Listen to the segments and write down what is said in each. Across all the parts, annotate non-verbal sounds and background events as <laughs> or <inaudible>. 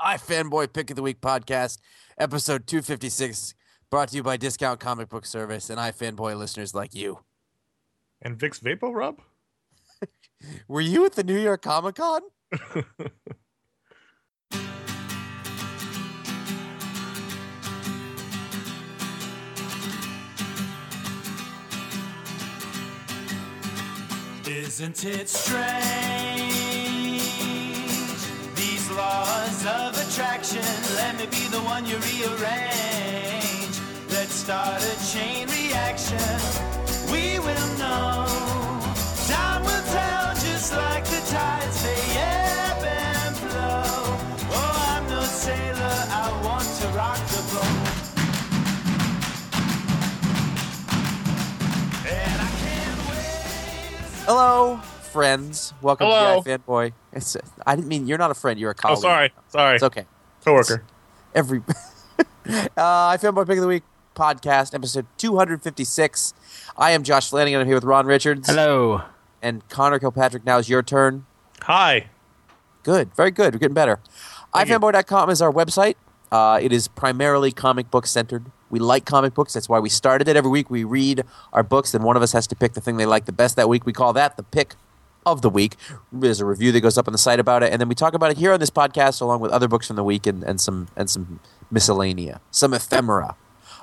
iFanboy Pick of the Week podcast, episode 256, brought to you by Discount Comic Book Service and iFanboy listeners like you. And Vicks Vapo Rub? <laughs> Were you at the New York Comic Con? <laughs> Isn't it strange? Laws of attraction. Let me be the one you rearrange. Let's start a chain reaction. We will know. Time will tell, just like the tides they ebb and flow. Oh, I'm no sailor. I want to rock the boat. Hello, friends. Welcome Hello. to the iFanboy. It's, I didn't mean you're not a friend. You're a colleague. Oh, sorry. Sorry. It's okay. Coworker. Every <laughs> uh, iFanboy Pick of the Week podcast, episode 256. I am Josh Flanagan. I'm here with Ron Richards. Hello. And Conor Kilpatrick. Now is your turn. Hi. Good. Very good. We're getting better. Thank you. iFanboy.com is our website. Uh, it is primarily comic book centered. We like comic books. That's why we started it. Every week we read our books, then one of us has to pick the thing they like the best that week. We call that the pick of the week. There's a review that goes up on the site about it, and then we talk about it here on this podcast along with other books from the week and, and some and some miscellanea, some ephemera.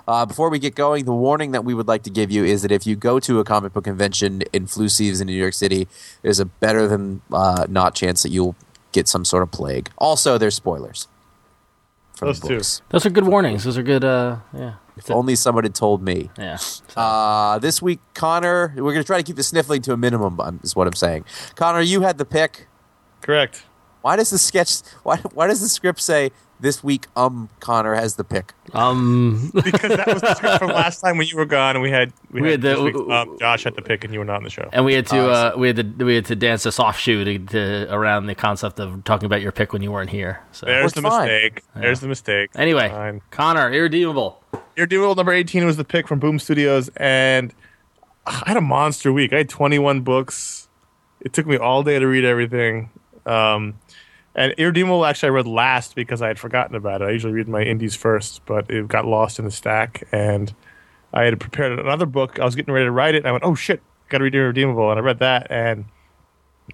Uh, before we get going, the warning that we would like to give you is that if you go to a comic book convention in flu season in New York City, there's a better than uh, not chance that you'll get some sort of plague. Also, there's spoilers. From Those the two. Those are good warnings. Those are good. Uh, yeah. If only someone had told me. Yeah. Uh, this week, Conor, we're going to try to keep the sniffling to a minimum, um, is what I'm saying. Conor, you had the pick. Correct. Why does the sketch, why, why does the script say this week, um, Conor has the pick? um. <laughs> Because that was the script from <laughs> last time when you were gone, and we had we, We had, had the- week, um, Josh had the pick, and you were not on the show. And we had to I uh, we had to we had to dance a soft shoe to, to around the concept of talking about your pick when you weren't here. So There's the fine. mistake. There's the mistake. anyway, Fine. Conor, irredeemable. Irredeemable number 18 was the pick from Boom Studios, and I had a monster week. I had 21 books. It took me all day to read everything. Um, and Irredeemable, actually, I read last because I had forgotten about it. I usually read my indies first, but it got lost in the stack. And I had prepared another book. I was getting ready to write it, and I went, oh shit, got to read Irredeemable. And I read that, and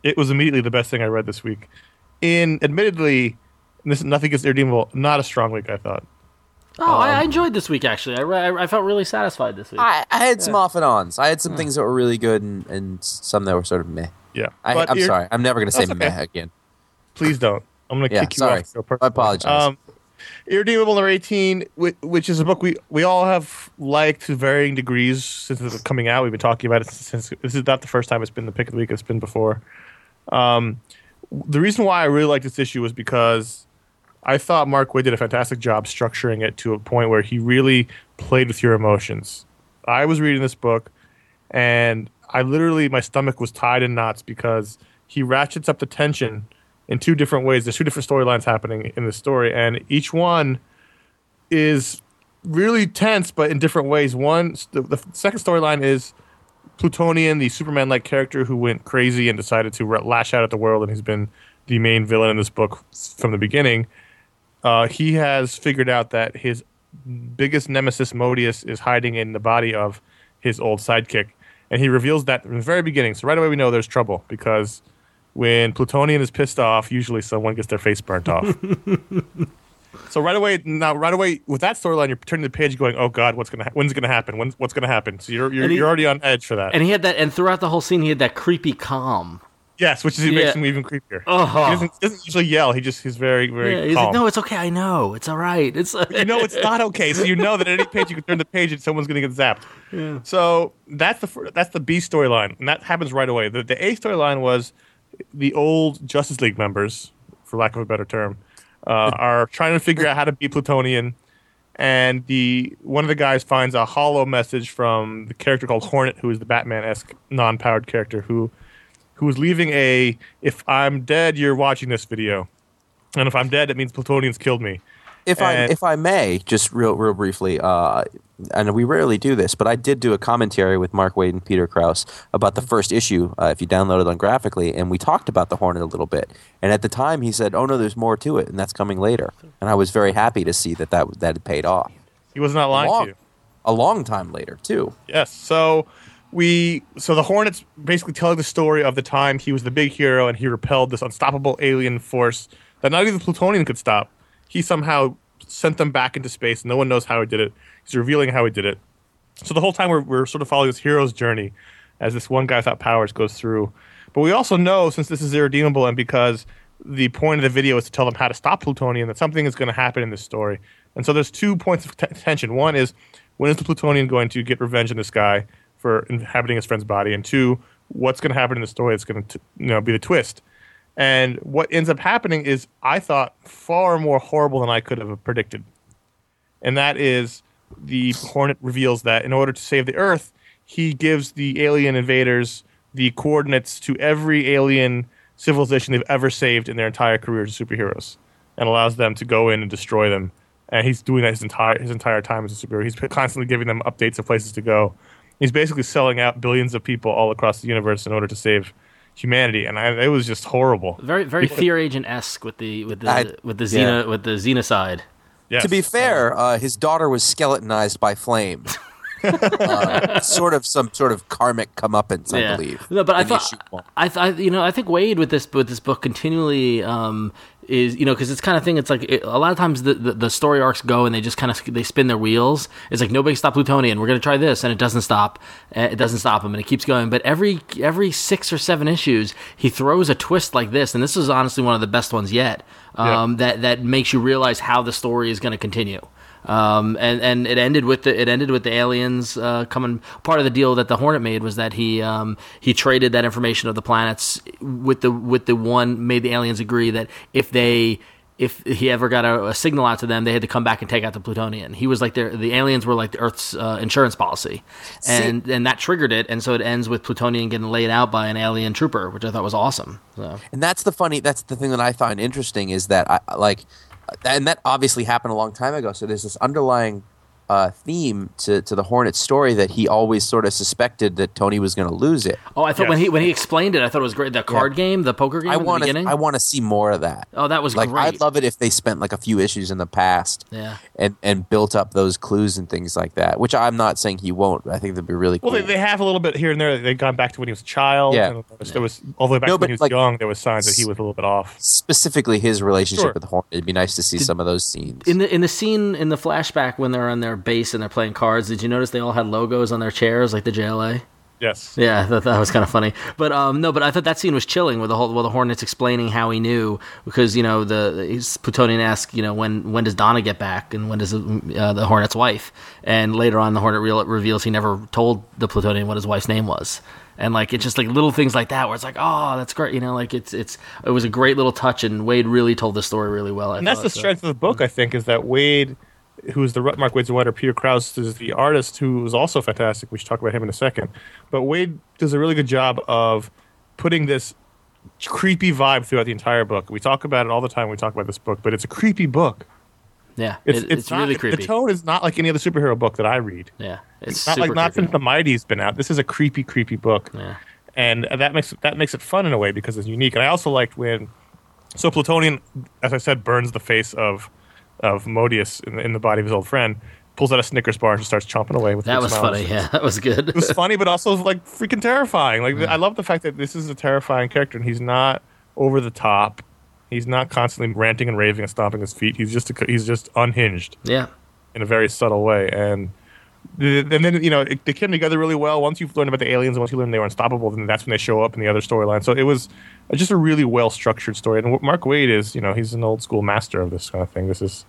it was immediately the best thing I read this week. In admittedly, this nothing against Irredeemable, not a strong week, I thought. Oh, I, I enjoyed this week actually. I, I I felt really satisfied this week. I, I had some off and ons. I had some things that were really good and, and some that were sort of meh. Yeah. I, I'm sorry. I'm never going to say okay. meh again. Please don't. I'm going to Yeah, kick you sorry. off. So personally. I apologize. Um, Irredeemable number 18, which, is a book we, we all have liked to varying degrees since it's coming out. We've been talking about it since this is not the first time it's been the pick of the week. It's been before. Um, the reason why I really like this issue was because I thought Mark Waid did a fantastic job structuring it to a point where he really played with your emotions. I was reading this book, and I literally my stomach was tied in knots because he ratchets up the tension in two different ways. There's two different storylines happening in the story, and each one is really tense, but in different ways. One, the, the second storyline is Plutonian, the Superman-like character who went crazy and decided to lash out at the world, and he's been the main villain in this book from the beginning. Uh, he has figured out that his biggest nemesis, Modeus, is hiding in the body of his old sidekick, and he reveals that from the very beginning. So right away we know there's trouble because when Plutonian is pissed off, usually someone gets their face burnt off. <laughs> so right away, now right away with that storyline, you're turning the page, going, "Oh God, what's gonna ha- when's it gonna happen? When's what's gonna happen?" So you're you're, he- you're already on edge for that. and he had that, and throughout the whole scene, he had that creepy calm. Yes, which is it Yeah. makes him even creepier. He doesn't, doesn't usually yell. He just he's very very Yeah, he's calm. like, no, it's okay. I know. It's all right. It's you know it's not okay. So you know that at any page you can turn the page and someone's going to get zapped. <laughs> So that's the fir- that's the B storyline, and that happens right away. The, the A storyline was the old Justice League members, for lack of a better term, uh, <laughs> are trying to figure out how to be Plutonian, and the one of the guys finds a hollow message from the character called Hornet, who is the Batman esque non powered character who who is leaving a "If I'm dead, you're watching this video." And if I'm dead, it means Plutonian's killed me. If I if I may, just real real briefly, uh, and we rarely do this, but I did do a commentary with Mark Waid and Peter Krause about the first issue. Uh, if you download it on Graphicly, and we talked about the Hornet a little bit. And at the time, he said, "Oh no, there's more to it, and that's coming later." And I was very happy to see that that that had paid off. He was not lying long, to you. a long time later too. Yes. So we so the Hornets basically telling the story of the time he was the big hero and he repelled this unstoppable alien force that not even Plutonian could stop. He somehow sent them back into space. No one knows how he did it. He's revealing how he did it. So the whole time we're, we're sort of following this hero's journey as this one guy without powers goes through. But we also know since this is irredeemable and because the point of the video is to tell them how to stop Plutonian that something is going to happen in this story. And so there's two points of t- tension. One is when is the plutonian going to get revenge on this guy for inhabiting his friend's body? And two, what's going to happen in the story that's going to you know be the twist? And what ends up happening is I thought far more horrible than I could have predicted and that is the Hornet reveals that in order to save the Earth, he gives the alien invaders the coordinates to every alien civilization they've ever saved in their entire career as superheroes, and allows them to go in and destroy them. And he's doing that his entire his entire time as a superhero. He's constantly giving them updates of places to go. He's basically selling out billions of people all across the universe in order to save humanity, and I, it was just horrible. very very fear agent esque with the with the I- with the yeah. Xena with the Xena side. Yes. To be fair, uh, his daughter was skeletonized by flame. <laughs> uh, sort of some sort of karmic comeuppance, I believe. No, but I thought issue one. I thought you know I think Waid with this with this book continually um, is you know because it's kind of thing it's like it, a lot of times the, the, the story arcs go and they just kind of they spin their wheels. It's like nobody stop Plutonian. We're gonna try this and it doesn't stop. uh, It doesn't stop him and it keeps going. But every every six or seven issues he throws a twist like this and this is honestly one of the best ones yet. Um, That that makes you realize how the story is going to continue. Um, and and it ended with the it ended with the aliens uh, coming. Part of the deal that the Hornet made was that he um, he traded that information of the planets with the with the one made the aliens agree that if they if he ever got a, a signal out to them, they had to come back and take out the plutonian. He was like their the aliens were like the Earth's uh, insurance policy, and and that triggered it. And so it ends with plutonian getting laid out by an alien trooper, which I thought was awesome. So And that's the funny. That's the thing that I find interesting is that I like, and that obviously happened a long time ago. So there's this underlying uh, theme to to the Hornet story that he always sort of suspected that Tony was going to lose it. oh, I thought when he when he explained it, I thought it was great. The card game, the poker game, I want to. I want to see more of that. Oh, that was like great. I'd love it if they spent like a few issues in the past, Yeah. and and built up those clues and things like that. Which I'm not saying he won't. I think that'd be really cool. Well, they, they have a little bit here and there. They've gone back to when he was a child. Yeah. and there was, there was all the way back No, to when he was like, young. There was signs that he was a little bit off. Specifically, his relationship Sure. with the Hornet. It'd be nice to see some of those scenes. in the in the scene in the flashback when they're on their base and they're playing cards, did you notice they all had logos on their chairs like the JLA? Yes. Yeah, that, that was kind of funny. But um, no, but I thought that scene was chilling with the whole with the Hornets explaining how he knew because you know the Plutonian asked you know when when does Donna get back and when does uh, the Hornet's wife and later on the Hornet real, reveals he never told the Plutonian what his wife's name was. And like it's just like little things like that where it's like oh that's great you know like it's it's it was a great little touch and Waid really told the story really well I And that's thought, the so. strength of the book, I think, is that Waid, who's the rut Mark Waid's writer, Peter Krause is the artist, who is also fantastic. We should talk about him in a second. But Waid does a really good job of putting this creepy vibe throughout the entire book. We talk about it all the time. when We talk about this book, but it's a creepy book. Yeah, It's it's, it's not, really creepy. The tone is not like any other superhero book that I read. Yeah, it's not super like not creepy. since the Mighty's been out. This is a creepy, creepy book, Yeah. and that makes that makes it fun in a way because it's unique. And I also liked when so Plutonian, as I said, burns the face of of Modeus in, in the body of his old friend, pulls out a Snickers bar and just starts chomping away with. That was smile on funny. Yeah, <laughs> that was good. It was funny, but also like freaking terrifying. Like mm. I love the fact that this is a terrifying character, and he's not over the top. He's not constantly ranting and raving and stomping his feet. He's just a, he's just unhinged yeah, in a very subtle way. And and then you know it, they came together really well. Once you've learned about the aliens, once you learn they were unstoppable, then that's when they show up in the other storyline. So it was just a really well structured story. And Mark Waid is, you know, he's an old school master of this kind of thing. This is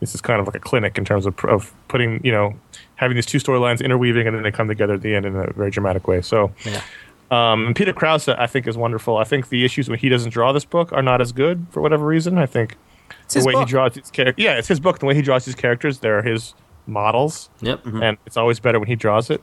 this is kind of like a clinic in terms of of putting you know having these two storylines interweaving and then they come together at the end in a very dramatic way. So. yeah. Um, and Peter Krause, I think, is wonderful. I think the issues when he doesn't draw this book are not as good for whatever reason. I think the way book. he draws his characters, yeah, it's his book. The way he draws his characters, they're his models, Yep. and it's always better when he draws it.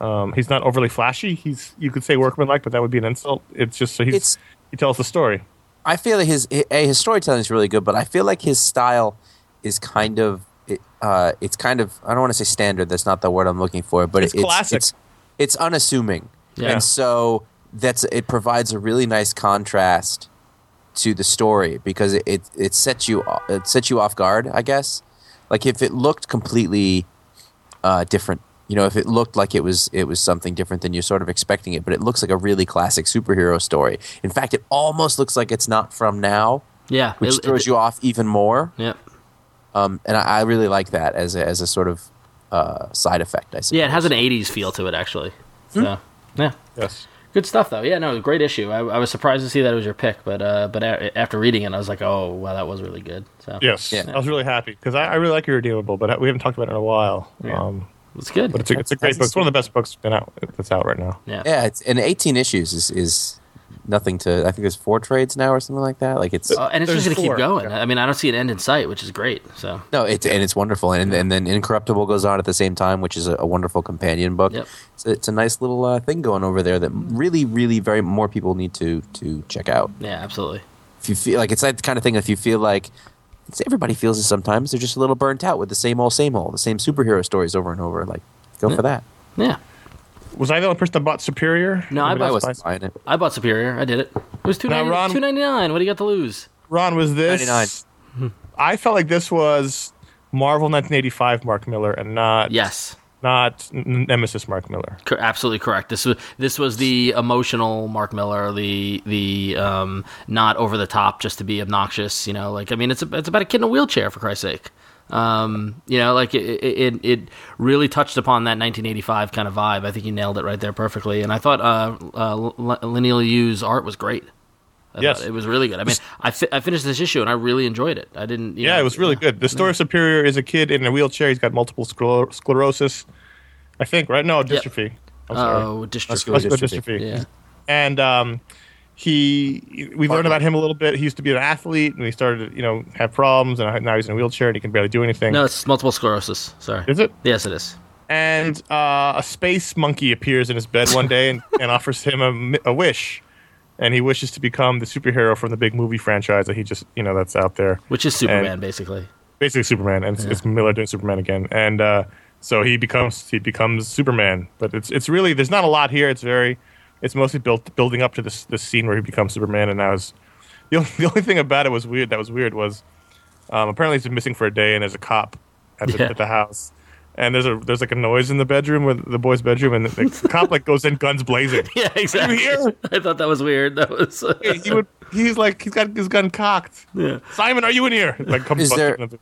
Um, he's not overly flashy. He's you could say workmanlike, but that would be an insult. It's just so he's It's- he tells the story. I feel like his a his storytelling is really good, but I feel like his style is kind of it, uh, it's kind of I don't want to say standard. That's not the word I'm looking for, but It's it's classic. It's, it's unassuming, Yeah. and so that's it provides a really nice contrast to the story because it, it it sets you it sets you off guard. I guess like if it looked completely uh, different. You know, if it looked like it was it was something different than you're sort of expecting it, but it looks like a really classic superhero story. In fact, it almost looks like it's not from now, Yeah. which it- throws it- you off even more. Yep. Um, and I, I really like that as a, as a sort of uh, side effect. I suppose. Yeah, it has an '80s feel to it, actually. So, yeah, Yes. Good stuff though. Yeah, no, great issue. I, I was surprised to see that it was your pick, but uh, but a- after reading it, I was like, oh, wow, that was really good. So Yes. Yeah. I was really happy because I, I really like Irredeemable, but we haven't talked about it in a while. Yeah. Um, it's good. but it's a, it's a great book. It's one of the best books been out, that's out right now. yeah. Yeah, it's and 18 issues is is nothing to. I think there's four trades now or something like that. Like it's Uh, and it's just going to keep going. yeah. I mean, I don't see an end in sight, which is great. So no, it's and it's wonderful. And and then Incorruptible goes on at the same time, which is a, a wonderful companion book. Yep. It's, a, it's a nice little uh, thing going over there that really, really, very more people need to to check out. yeah, absolutely. if you feel like it's that kind of thing if you feel like everybody feels it sometimes they're just a little burnt out with the same old same old the same superhero stories over and over like go for that Yeah, Was I the only person that bought Superior? No, I bought- i wasn't buying it I bought Superior. I did it. It was two Now, Ron- ninety nine. What do you got to lose? Ron, was this? 99. I felt like this was Marvel 1985 Mark Millar and not Yes. not Nemesis Mark Millar. Cor- absolutely correct. This was this was the emotional Mark Millar, the the um, not over the top just to be obnoxious. You know, like I mean, it's a, it's about a kid in a wheelchair for Christ's sake. Um, you know, like it, it it really touched upon that 1985 kind of vibe. I think he nailed it right there perfectly. And I thought uh, uh, Leinil Yu's art was great. I Yes. it was really good. I mean, I, fi- I finished this issue and I really enjoyed it. I didn't. you Yeah, know, it was really good. The story of Superior is a kid in a wheelchair. He's got multiple scler- sclerosis. I think, right? No, dystrophy. I'm sorry. Oh, dystrophy. Muscular dystrophy. Yeah. And um, he, we learned about him a little bit. He used to be an athlete, and he started, to, you know, have problems, and now he's in a wheelchair, and he can barely do anything. No, it's multiple sclerosis. Sorry. Is it? Yes, it is. And uh, a space monkey appears in his bed one day and, <laughs> and offers him a, a wish, and he wishes to become the superhero from the big movie franchise that he just, you know, that's out there. Which is Superman, basically. basically Superman, and it's, it's Millar doing Superman again, and uh, so he becomes he becomes Superman. But it's it's really there's not a lot here. It's very it's mostly built building up to this this scene where he becomes Superman, and now is the only, <laughs> the only thing about it was weird. That was weird was um, apparently he's been missing for a day, and there's a cop at the, Yeah. at the house. And there's a there's like a noise in the bedroom with the boy's bedroom, and the, the cop like goes in guns blazing. <laughs> Yeah, exactly. here? <laughs> I thought that was weird. That was. he would he's like he's got his gun cocked. Yeah. Simon, are you in here? Like comes Is busting there- into-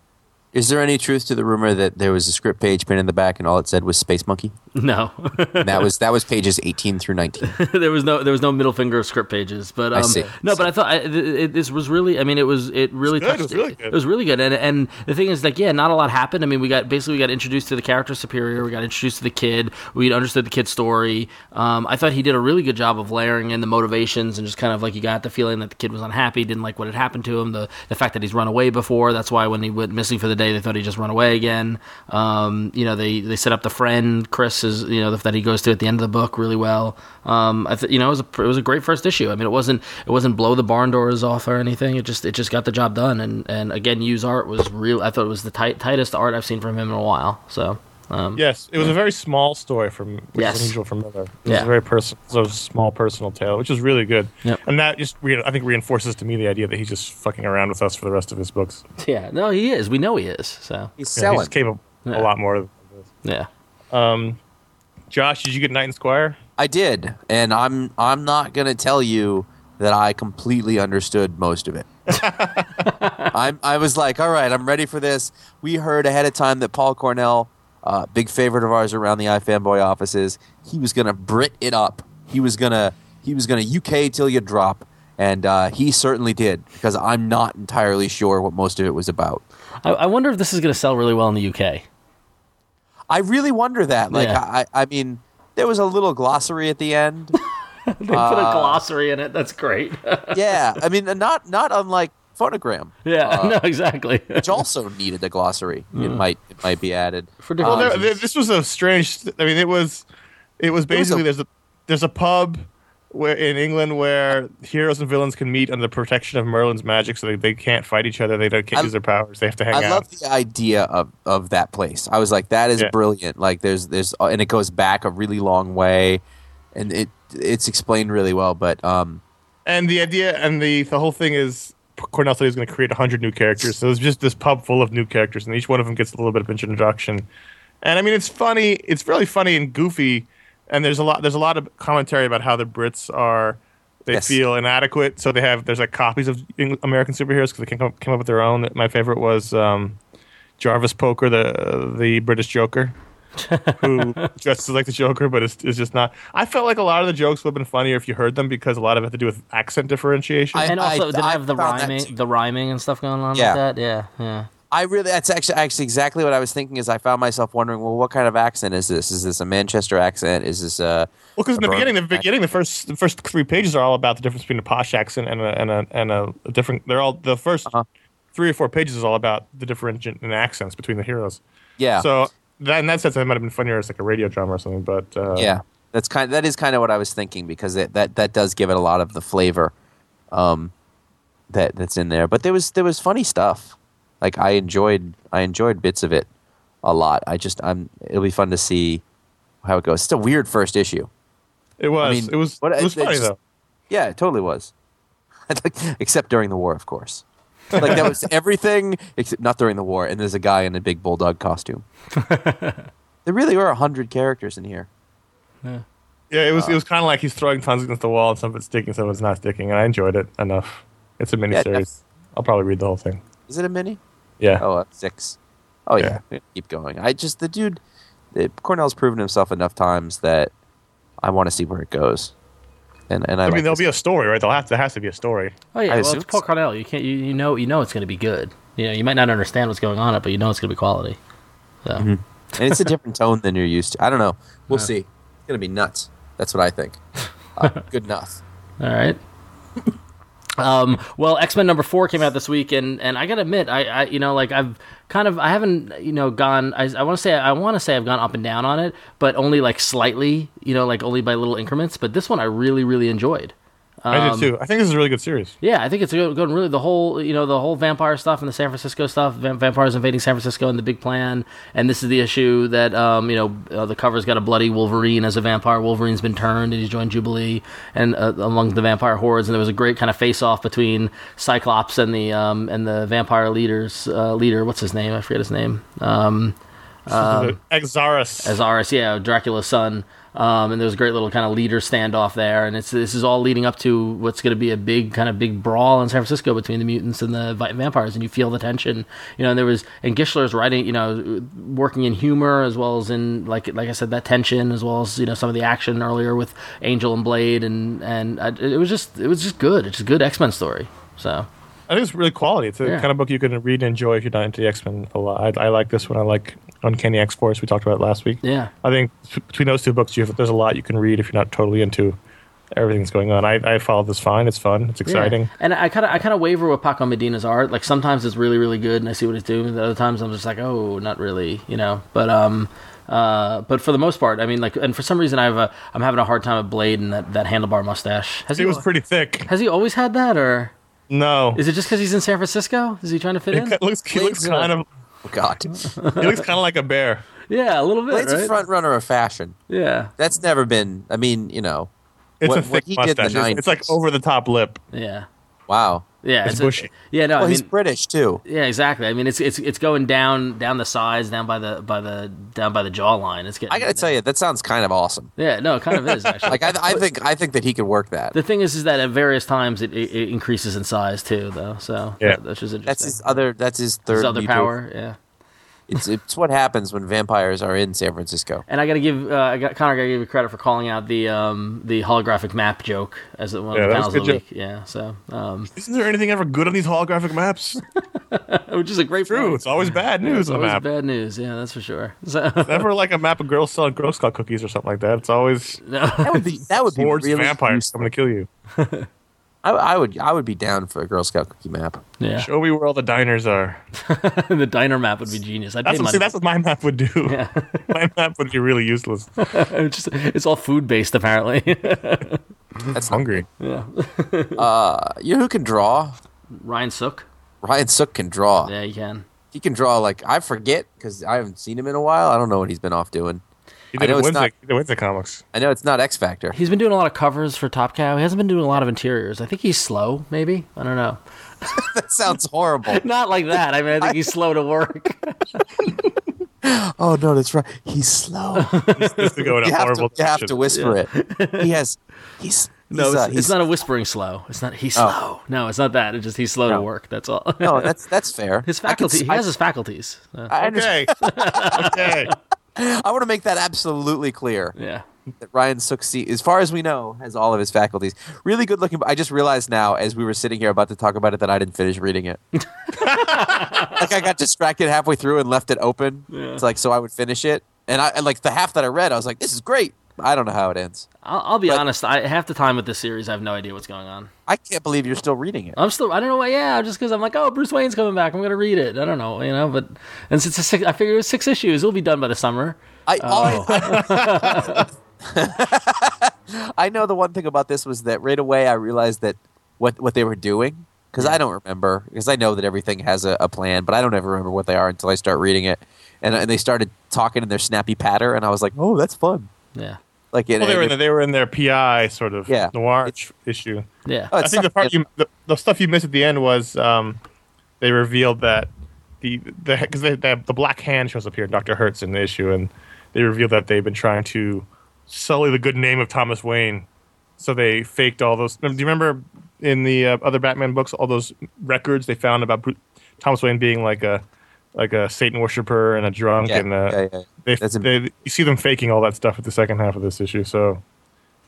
Is there any truth to the rumor that there was a script page pinned in the back and all it said was Space Monkey? no, that was that was pages 18 through 19. <laughs> there was no there was no middle finger of script pages. But um, I see. no, but I thought I, th- it, this was really. I mean, it was it really good. It was really good. It was really good. And and the thing is, like, yeah, not a lot happened. I mean, we got basically we got introduced to the character superior. We got introduced to the kid. We understood the kid's story. Um, I thought he did a really good job of layering in the motivations and just kind of like you got the feeling that the kid was unhappy, didn't like what had happened to him. The the fact that he's run away before. That's why when he went missing for the day, they thought he'd just run away again. Um, you know, they they set up the friend Chris is you know that he goes to at the end of the book really well. Um, I th- you know it was a it was a great first issue. I mean, it wasn't it wasn't blow the barn doors off or anything. It just it just got the job done. And and again, Yu's art was real. I thought it was the tight, tightest art I've seen from him in a while. So. Um, Yes, it was a very small story from which Yes. is unusual for Millar. It was a very personal, so small personal tale, which is really good. Yep. And that just re- I think reinforces to me the idea that he's just fucking around with us for the rest of his books. <laughs> yeah, no, he is. We know he is. So He's Yeah, selling. he's capable Yeah. a lot more. Than this. yeah. Josh, did you get Knight and Squire? I did, and I'm I'm not gonna tell you that I completely understood most of it. <laughs> I'm I was like, all right, I'm ready for this. We heard ahead of time that Paul Cornell, uh, big favorite of ours around the iFanboy offices, he was gonna Brit it up. He was gonna he was gonna UK till you drop, and uh, he certainly did because I'm not entirely sure what most of it was about. I, I wonder if this is going to sell really well in the UK. I really wonder that. Like, Yeah. I, I mean, there was a little glossary at the end. <laughs> They put a glossary in it. That's great. <laughs> yeah, I mean, not not unlike phonogram, yeah, <laughs> no, exactly. which also needed a glossary. It might it might be added. For Well, different there, reasons. there- this was a strange. I mean, it was it was was basically a- there's a there's a pub where in England where heroes and villains can meet under the protection of Merlin's magic, so they, they can't fight each other. They don't can't I- use their powers. They have to hang I out. I love the idea of, of that place. I was like, that is Yeah. brilliant. Like, there's there's uh, and it goes back a really long way, and it it's explained really well. But um, And the idea and the the whole thing is Cornell said he was going to create hundred new characters. So it's just this pub full of new characters, and each one of them gets a little bit of introduction. And I mean, it's funny. It's really funny and goofy. And there's a lot. There's a lot of commentary about how the Brits are. They Yes. feel inadequate, so they have. There's like copies of American superheroes because they came up, came up with their own. My favorite was um, Jarvis Poker, the the British Joker, <laughs> who dresses like the Joker, but is is just not. I felt like a lot of the jokes would have been funnier if you heard them because a lot of it had to do with accent differentiation. I- and also, did it I have the rhyming, the rhyming and stuff going on Yeah. like that? Yeah, yeah. I really that's actually actually exactly what I was thinking. Is I found myself wondering, well, what kind of accent is this? Is this a Manchester accent? Is this a Well, because in the beginning, the beginning, the first the first three pages are all about the difference between a posh accent and a and a, and a, a different. They're all the 1st Uh-huh. three or four pages is all about the difference in in accents between the heroes. yeah? So that in that sense, it might have been funnier as like a radio drama or something. But uh, Yeah, that's kind. that is kind of what I was thinking because it, that that does give it a lot of the flavor, um, that that's in there. But there was there was funny stuff. Like I enjoyed I enjoyed bits of it a lot. I just I'm it'll be fun to see how it goes. It's a weird first issue. it was I mean, it was what- it was it- it funny just- though. Yeah, it totally was. <laughs> except during the war, of course. Like that was everything except not during the war. And there's a guy in a big bulldog costume. <laughs> There really are hundred characters in here. Yeah, it was it was kind of like he's throwing tons against the wall and some of it's sticking, some of it's not sticking, and I enjoyed it enough. It's a Yeah, miniseries. def- I'll probably read the whole thing. Is it a mini? Yeah. Oh, uh, six. Oh yeah. Keep going. I just the dude, the, Cornell's proven himself enough times that I want to see where it goes. And and I, I mean, like there'll this. be a story, right? There'll have, there has to be a story. Oh yeah, I well it's Paul. Cornell. You can't you, you know you know it's going to be good. You know you might not understand what's going on it, but you know it's going to be quality. So and it's a <laughs> different tone than you're used to. I don't know. We'll see. It's gonna be nuts. That's what I think. <laughs> Uh, good enough. all right. Um, well, X Men number four came out this week, and, and I gotta admit, I, I you know like I've kind of I haven't you know gone I, I want to say I want to say I've gone up and down on it, but only like slightly, you know, like only by little increments. But this one I really really enjoyed. I Um, did too. I think this is a really good series. Yeah, I think it's good. good really, the whole you know the whole vampire stuff and the San Francisco stuff, vampires invading San Francisco and the big plan. And this is the issue that um, you know uh, the cover's got a bloody Wolverine as a vampire. Wolverine's been turned and he's joined Jubilee and uh, among the vampire hordes. And there was a great kind of face off between Cyclops and the um, and the vampire leaders uh, leader. What's his name? I forget his name. Um, Exarus. Azaris, yeah, Dracula's son. Um, and there was a great little kind of leader standoff there, and it's this is all leading up to what's going to be a big kind of big brawl in San Francisco between the mutants and the vampires, and you feel the tension, you know. And there was and Gischler's writing, you know, working in humor as well as in like like I said that tension as well as you know some of the action earlier with Angel and Blade, and and I, it was just it was just good. It's a good X Men story. So I think it's really quality. It's a Yeah. kind of book you can read and enjoy if you're not into the X Men a lot. I, I like this one. I like Uncanny X Force. We talked about last week. yeah, I think between those two books, you have, there's a lot you can read if you're not totally into everything that's going on. I, I followed this fine. It's fun. It's exciting. Yeah. And I kind of I kind of waver with Paco Medina's art. Like sometimes it's really really good, and I see what he's doing. The other times I'm just like, oh, not really, you know. But um, uh, but for the most part, I mean, like, and for some reason I have a I'm having a hard time with Blade and that, that handlebar mustache. Has It he was pretty thick. has he always had that, or No, is it just because he's in San Francisco? Is he trying to fit in? it looks he looks kind of Oh <laughs> god. he looks kind of like a bear. Yeah, a little bit. Blade's right? a front runner of fashion. Yeah, That's never been. I mean, you know. It's What- a what thick he did in mustache. the It's, it's like over the top lip. yeah, Wow. yeah. It's a- bushy. yeah, no, Well, I he's British too. yeah, exactly. I mean, it's it's it's going down down the sides, down by the by the down by the jawline. It's getting. I gotta tell you, that sounds kind of awesome. Yeah, no, it kind of is actually. Like I, I think, I think that he could work that. The thing is, is that at various times it, it, it increases in size too, though. So Yeah. that, that's just interesting. That's his other. That's his third His other mutual- power, yeah. It's it's what happens when vampires are in San Francisco. And I got to give uh, I got, Conor got to give you credit for calling out the um, the holographic map joke as one Yeah, of the was panels a of the good week. Yeah, so um, <laughs> Isn't there anything ever good on these holographic maps? which is a great True. point. It's always bad Yeah, news it's on always map. bad news. Yeah, that's for sure. <laughs> So, Never like a map of girls selling Girl Scout cookies or something like that. It's always <laughs> no. That would be that would be hordes really. vampires useful. coming to kill you. I, I would I would be down for a Girl Scout cookie map. yeah, Show me where all the diners are. <laughs> the diner map would be genius. I'd That's what, see, that's what my map would do. <laughs> my map would be really useless. <laughs> it's, just, it's all food based apparently. That's Hungry. Uh, you know who can draw? Ryan Sook. Ryan Sook can draw. Yeah, you can. He can draw like I forget because I haven't seen him in a while. I don't know what he's been off doing. He I know a it's not- he did Wednesday comics. I know it's not X Factor. He's been doing a lot of covers for Top Cow. He hasn't been doing a lot of interiors. I think he's slow. Maybe I don't know. <laughs> that sounds horrible. <laughs> Not like that. I mean, I think he's <laughs> slow to work. oh no, that's right. He's slow. This is to go in a you have horrible to you have to whisper it. He has. He's No, he's, it's, uh, it's not a whispering slow. It's not. He's slow. No, it's not that. It's just he's slow to work. That's all. no. That's that's fair. his I could faculty. s- He I- has his faculties. Uh, I. Okay. okay. <laughs> I want to make that absolutely clear. yeah. that Ryan Sooksy, as far as we know, has all of his faculties. Really good looking. I just realized now, as we were sitting here about to talk about it, that I didn't finish reading it. <laughs> like I got distracted halfway through and left it open. It's like so I would finish it, and I and like the half that I read, I was like, "This is great." I don't know how it ends. I'll, I'll be But- honest. I half the time with this series, I have no idea what's going on. I can't believe you're still reading it. I'm still. I don't know why. Yeah, just because I'm like, oh, Bruce Wayne's coming back. I'm gonna read it. I don't know. You know, but and since it's six, I figure it's six issues. It'll be done by the summer. I, uh, all Oh. <laughs> I, know the one thing about this was that right away I realized that what what they were doing because I don't remember because I know that everything has a, a plan, but I don't ever remember what they are until I start reading it, and, and they started talking in their snappy patter, and I was like, oh, that's fun. Yeah. Like it, Well, they were, it- in, they were in their PI sort of Yeah. noir It's- issue. Yeah. Oh, I think the something part you, the, the stuff you missed at the end was um, they revealed that the the because the, the black hand shows up here, in Doctor Hertz in the issue, and they revealed that they've been trying to sully the good name of Thomas Wayne. So they faked all those. Do you remember in the uh, other Batman books all those records they found about Bru- Thomas Wayne being like a like a Satan worshiper and a drunk Yeah, and uh, yeah, yeah. they, That's a- they you see them faking all that stuff at the second half of this issue. So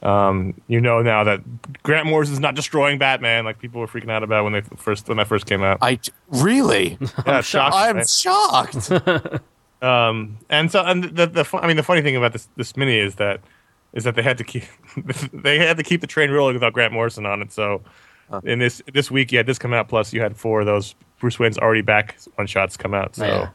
um, you know now that Grant Morrison's not destroying Batman like people were freaking out about when they first when that first came out. I really, <laughs> yeah, I'm shocked. I'm right? shocked. <laughs> And so, and the the fu- I mean, the funny thing about this this mini is that is that they had to keep <laughs> they had to keep the train rolling without Grant Morrison on it. So, in this this week, you had this come out. Plus, you had four of those Bruce Wayne's already back when shots come out. So, Yeah.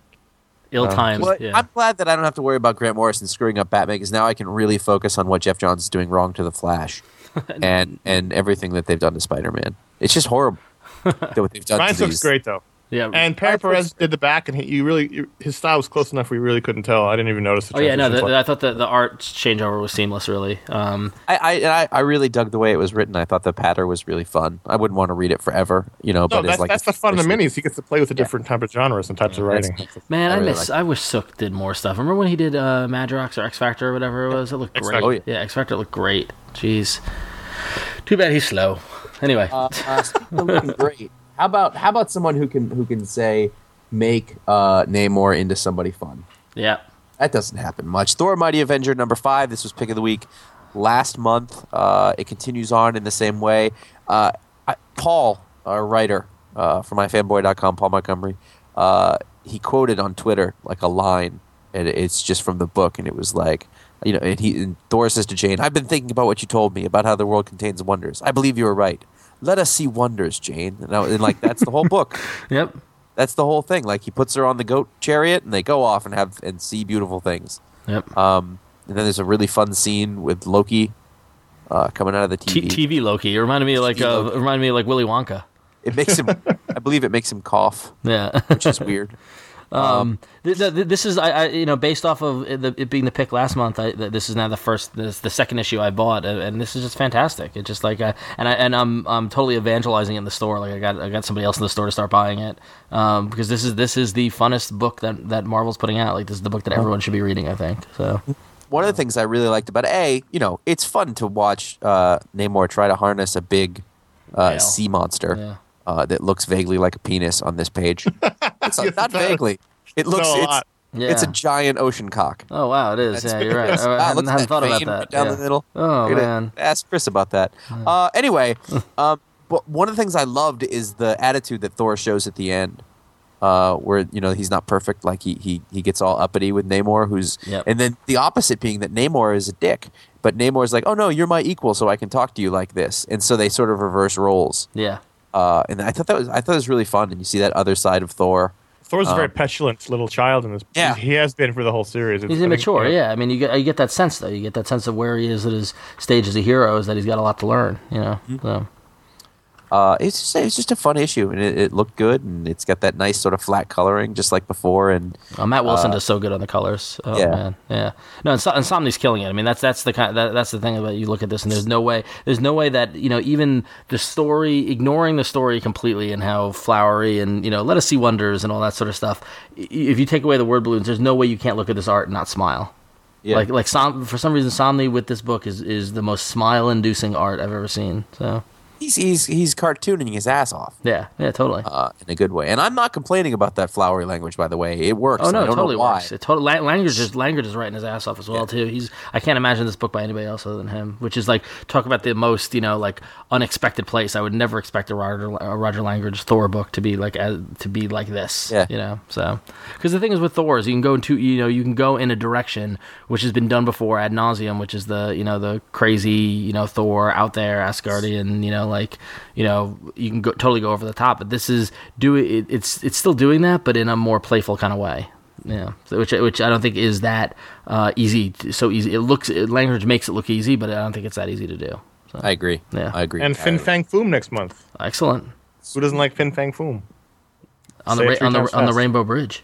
Ill uh, timed. Well, yeah. I'm glad that I don't have to worry about Grant Morrison screwing up Batman because now I can really focus on what Geoff Johns is doing wrong to the Flash, <laughs> and and everything that they've done to Spider Man. It's just horrible. <laughs> that what they've done Ryan to looks these. great though. Yeah. And Pere Perez did the back, and he, you really his style was close enough we really couldn't tell. I didn't even notice. The oh yeah, no. transition. The, I thought the the art changeover was seamless. Really. Um, I, I, I I really dug the way it was written. I thought the patter was really fun. I wouldn't want to read it forever, you know. no, but that's, it's like that's the fun of the minis. He gets to play with the different type of genres and types of that's- writing. man, I I, miss. like I wish Sook did more stuff. Remember when he did uh, Madrox or X Factor or whatever it was? It looked X great. Oh, yeah. yeah, X Factor looked great. Jeez. Too bad he's slow. Anyway. Uh, uh, looking great. How about how about someone who can who can say make uh, Namor into somebody fun? yeah. That doesn't happen much. Thor: Mighty Avenger number five. This was pick of the week last month. Uh, it continues on in the same way. Uh, I, Paul, our writer uh, for iFanboy.com, Paul Montgomery, uh, he quoted on Twitter like a line, and it's just from the book, and it was like. You know, and he and Thor says to Jane, "I've been thinking about what you told me about how the world contains wonders. I believe you were right. Let us see wonders, Jane." And, I, and like that's the whole book. <laughs> Yep. That's the whole thing. Like he puts her on the goat chariot, and they go off and have and see beautiful things. Yep. Um, and then there's a really fun scene with Loki uh, coming out of the T- TV. TV Loki. It reminded me like uh, it reminded me like Willy Wonka. It makes him, <laughs> I believe, it makes him cough, Yeah. which is weird. <laughs> Um, th- th- this is I, I you know based off of it, the, it being the pick last month. I, th- this is now the first, this, the second issue I bought, uh, and this is just fantastic. It's just like, I, and I and I'm I'm totally evangelizing it in the store. Like I got I got somebody else in the store to start buying it um, because this is this is the funnest book that that Marvel's putting out. Like this is the book that everyone should be reading. I think so. One of the things I really liked about it, a, you know, it's fun to watch uh, Namor try to harness a big uh, sea monster Yeah. uh, that looks vaguely like a penis on this page. <laughs> <laughs> It's Yes, not vaguely. It looks. No, it's. Yeah. it's a giant ocean cock. oh wow, it is. That's- yeah, <laughs> you're right. Wow, I hadn't, look at hadn't thought about that down yeah. the middle. Oh You're man. ask Chris about that. Uh, anyway, <laughs> um, but one of the things I loved is the attitude that Thor shows at the end, uh, where you know he's not perfect. Like he he he gets all uppity with Namor, who's Yep. and then the opposite being that Namor is a dick, but Namor is like, oh no, you're my equal, so I can talk to you like this, and so they sort of reverse roles. Yeah. Uh, and I thought that was I thought it was really fun, and you see that other side of Thor. Thor's a very Um, petulant little child in this. Yeah. he has been for the whole series. It's- He's I think, immature, you know, yeah. I mean, you get you get that sense though. You get that sense of where he is at his stage as a hero is that he's got a lot to learn. You know, so Uh, it's just it's just a fun issue, and it, it looked good, and it's got that nice sort of flat coloring, just like before, and uh, Matt Wilson does so good on the colors. Oh yeah. man, yeah. No, and, so- and Samnee's killing it. I mean, that's that's the kind that, that's the thing about you look at this, and there's no way there's no way that you know even the story, ignoring the story completely and how flowery and you know let us see wonders and all that sort of stuff. If you take away the word balloons, there's no way you can't look at this art and not smile. yeah. Like like Som- for some reason, Somni with this book is is the most smile-inducing art I've ever seen. So he's he's he's cartooning his ass off. yeah, yeah, totally. uh, in a good way. And I'm not complaining about that flowery language, by the way. It works. Oh no, it don't totally know why. works. It totally Langridge is Langridge is writing his ass off as well too. He's I can't imagine this book by anybody else other than him. Which is like talk about the most you know like unexpected place. I would never expect a Roger a Roger Langridge Thor book to be like as, to be like this. Yeah. you know. So because the thing is with Thor is you can go into you know you can go in a direction which has been done before ad nauseum, which is the you know the crazy you know Thor out there Asgardian you know like you know you can go, totally go over the top. But this is do it, it's it's still doing that, but in a more playful kind of way. Yeah, so which which I don't think is that uh, easy. So easy. It looks it, Langridge makes it look easy, but I don't think it's that easy to do. So, I agree. Yeah. I agree. And Fin I- Fang Foom next month. excellent Who doesn't like Fin Fang Foom? on Say the ra- on the times on the. Rainbow Bridge.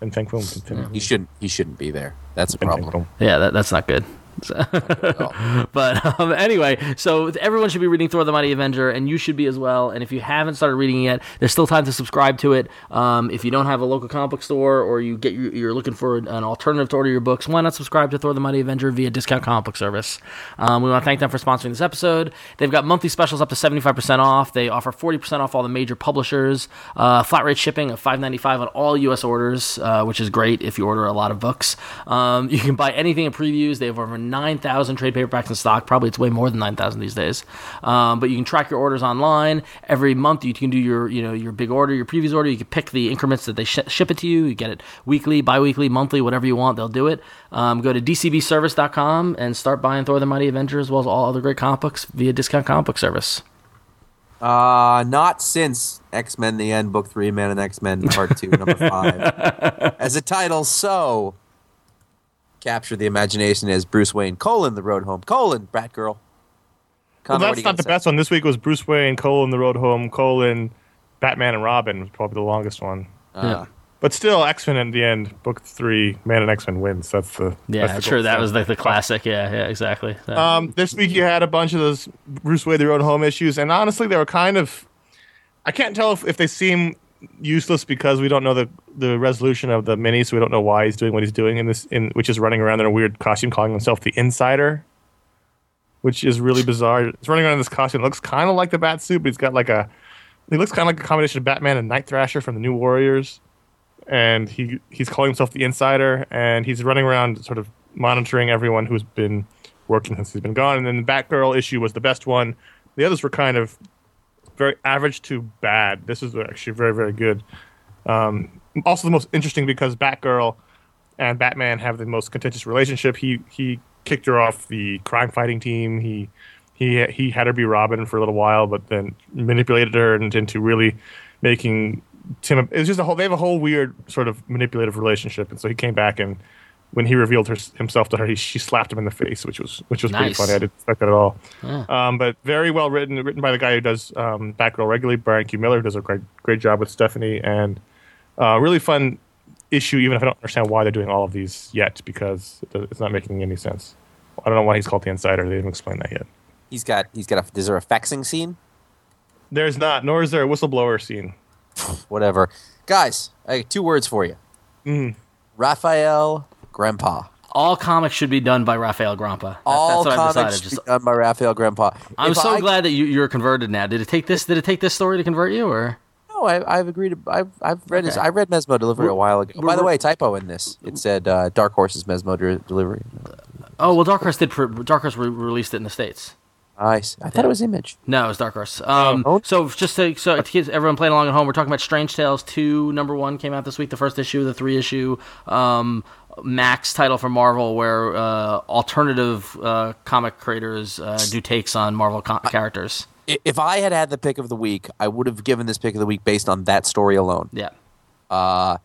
Fin Fang Foom. Fin Fang He shouldn't. He shouldn't be there. That's a problem. Yeah, that, that's not good. <laughs> But um, anyway, so everyone should be reading Thor: The Mighty Avenger, and you should be as well. And if you haven't started reading it yet, there's still time to subscribe to it. Um, if you don't have a local comic book store, or you get your, you're looking for an alternative to order your books, why not subscribe to Thor: The Mighty Avenger via Discount Comic Book Service? Um, we want to thank them for sponsoring this episode. They've got monthly specials up to 75% off. They offer 40% off all the major publishers. Uh, flat rate shipping of 5.95 on all U.S. orders, uh, which is great if you order a lot of books. Um, you can buy anything in previews. They have over 9,000 trade paperbacks in stock. Probably it's way more than 9,000 these days. Um, but you can track your orders online. Every month you can do your you know your big order, your previous order. You can pick the increments that they sh- ship it to you. You get it weekly, bi-weekly, monthly, whatever you want. They'll do it. Um, go to dcbservice.com and start buying Thor: The Mighty Avenger as well as all other great comic books via Discount Comic Book Service. Uh, not since X Men: The End, Book Three, Man and X Men Part Two, Number <laughs> Five, as a title. So, capture the imagination as Bruce Wayne: colon the road home, colon Batgirl. Conor, what that's not the say? best one. This week was Bruce Wayne, Colin, The Road Home, Colin, Batman and Robin was probably the longest one. Uh, But still, X Men in the end, book three, Man and X Men wins. That's the Yeah, that's the sure. gold That was like the classic. Yeah, yeah, exactly. So- Um, this week you had a bunch of those Bruce Wayne, The Road Home issues, and honestly, they were kind of. I can't tell if, if they seem useless because we don't know the the resolution of the mini, so we don't know why he's doing what he's doing in this, in which is running around in a weird costume, calling himself the Insider, which is really bizarre. He's running around in this costume, it looks kind of like the bat suit, but he's got like a. He looks kind of like a combination of Batman and Night Thrasher from the New Warriors, and he he's calling himself the Insider, and he's running around sort of monitoring everyone who's been working since he's been gone. And then the Batgirl issue was the best one. The others were kind of very average to bad. This is actually very very good. Um, also, the most interesting because Batgirl and Batman have the most contentious relationship. He he kicked her off the crime fighting team. He he he had her be Robin for a little while, but then manipulated her into, into really making Tim. It's just a whole. They have a whole weird sort of manipulative relationship, and so he came back and when he revealed her, himself to her, he, she slapped him in the face, which was which was pretty funny. I didn't expect that at all. Um, but very well written, written by the guy who does um, Batgirl regularly, Brian Q. Miller, who does a great great job with Stephanie, and uh, really fun issue. Even if I don't understand why they're doing all of these yet, because it's not making any sense. I don't know why he's called the Insider. They didn't explain that yet. he's got he's got a. Is there a faxing scene? There's not, nor is there a whistleblower scene. Whatever, guys. I got two words for you. Mm. Raphael Grandpa. all comics should be done by Rafael Grampá. All that's what I've comics decided. should Just, be done by Rafael Grampá. I'm If so I- glad that you, you're converted now. Did it take this? Did it take this story to convert you, or No, I, I've agreed. To, I've I've read his, Okay. I read Mesmo Delivery a while ago. By the way, typo in this. It said uh, Dark Horse's Mesmo de- Delivery. oh well, Dark Horse did. Pr- Dark Horse re- released it in the states. Nice. I thought it was Image. No, it was Dark Horse. Um, Oh. so just to so to keep everyone playing along at home, we're talking about Strange Tales two. Number one came out this week. The first issue, the three issue um, Max title for Marvel, where uh, alternative uh, comic creators uh, do takes on Marvel co- characters. If I had had the pick of the week, I would have given this pick of the week based on that story alone. Yeah. Uh,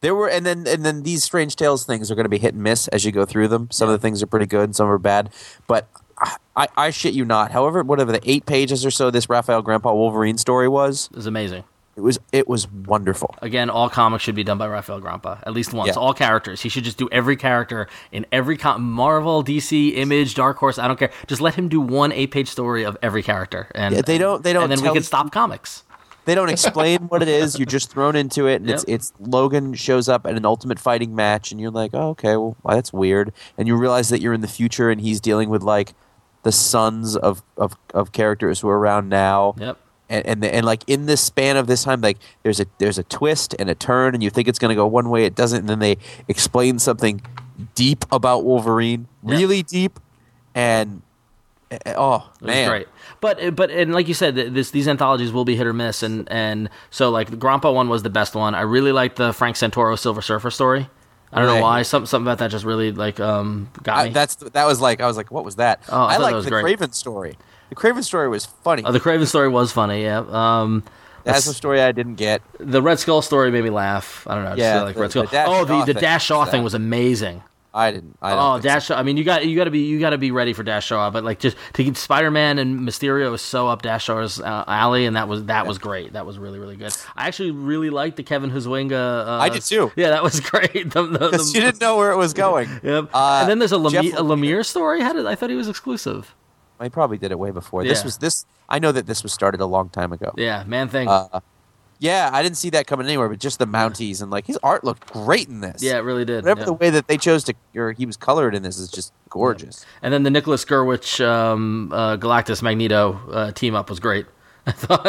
there were, and then and then these Strange Tales things are going to be hit and miss as you go through them. Some of the things are pretty good, and some are bad. But I, I, I shit you not. However, whatever the eight pages or so this Rafael Grampá Wolverine story was, is amazing. It was it was wonderful. Again, all comics should be done by Rafael Grampá at least once. Yeah. All characters. He should just do every character in every com- Marvel, DC, Image, Dark Horse. I don't care. Just let him do one eight-page story of every character, and Yeah, they don't- they don't And then we can stop comics. They don't explain what it is. You're just thrown into it, and it's Yep. it's Logan shows up at an Ultimate Fighting match, and you're like, oh, okay, well, that's weird. And you realize that you're in the future, and he's dealing with like the sons of of, of characters who are around now. Yep. And and, the, and like in this span of this time, like there's a there's a twist and a turn, and you think it's going to go one way, it doesn't, and then they explain something deep about Wolverine, Yep. really deep, and eh, eh, oh man, great. But but and like you said, this these anthologies will be hit or miss, and and so like the Grampá one was the best one. I really liked the Frank Santoro Silver Surfer story. I don't know why. Something something about that just really like um got I, me. that's that was like I was like, what was that? Oh, I I thought that like the great. Kraven story. The Kraven story was funny. Oh, the Kraven story was funny. Yeah. Um, That's a story I didn't get. the Red Skull story made me laugh. I don't know. Yeah, like the- Red Skull. the oh, the the Dash Shaw thing was amazing. I didn't. I Oh, Dash! so. I mean, you got you got to be you got to be ready for Dash Shaw, but like just to keep Spider-Man and Mysterio was so up Dash Shaw's uh, alley, and that was that was great. That was really really good. I actually really liked the Kevin Huizenga. Uh, I did too. Yeah, that was <laughs> great. The, the, Because the- you didn't know where it was going. <laughs> Yep. Uh, and then there's a, Jeff a Lemire story. How did I thought he was exclusive? I probably did it way before. This was this. I know that this was started a long time ago. Yeah, man thing. Uh, yeah, I didn't see that coming anywhere, but just the Mounties and like his art looked great in this. yeah, it really did. whatever yeah. the way that they chose to, or he was colored in this is just gorgeous. And then the Nicholas Gurewitch um, uh, Galactus Magneto uh, team up was great. <laughs> I thought.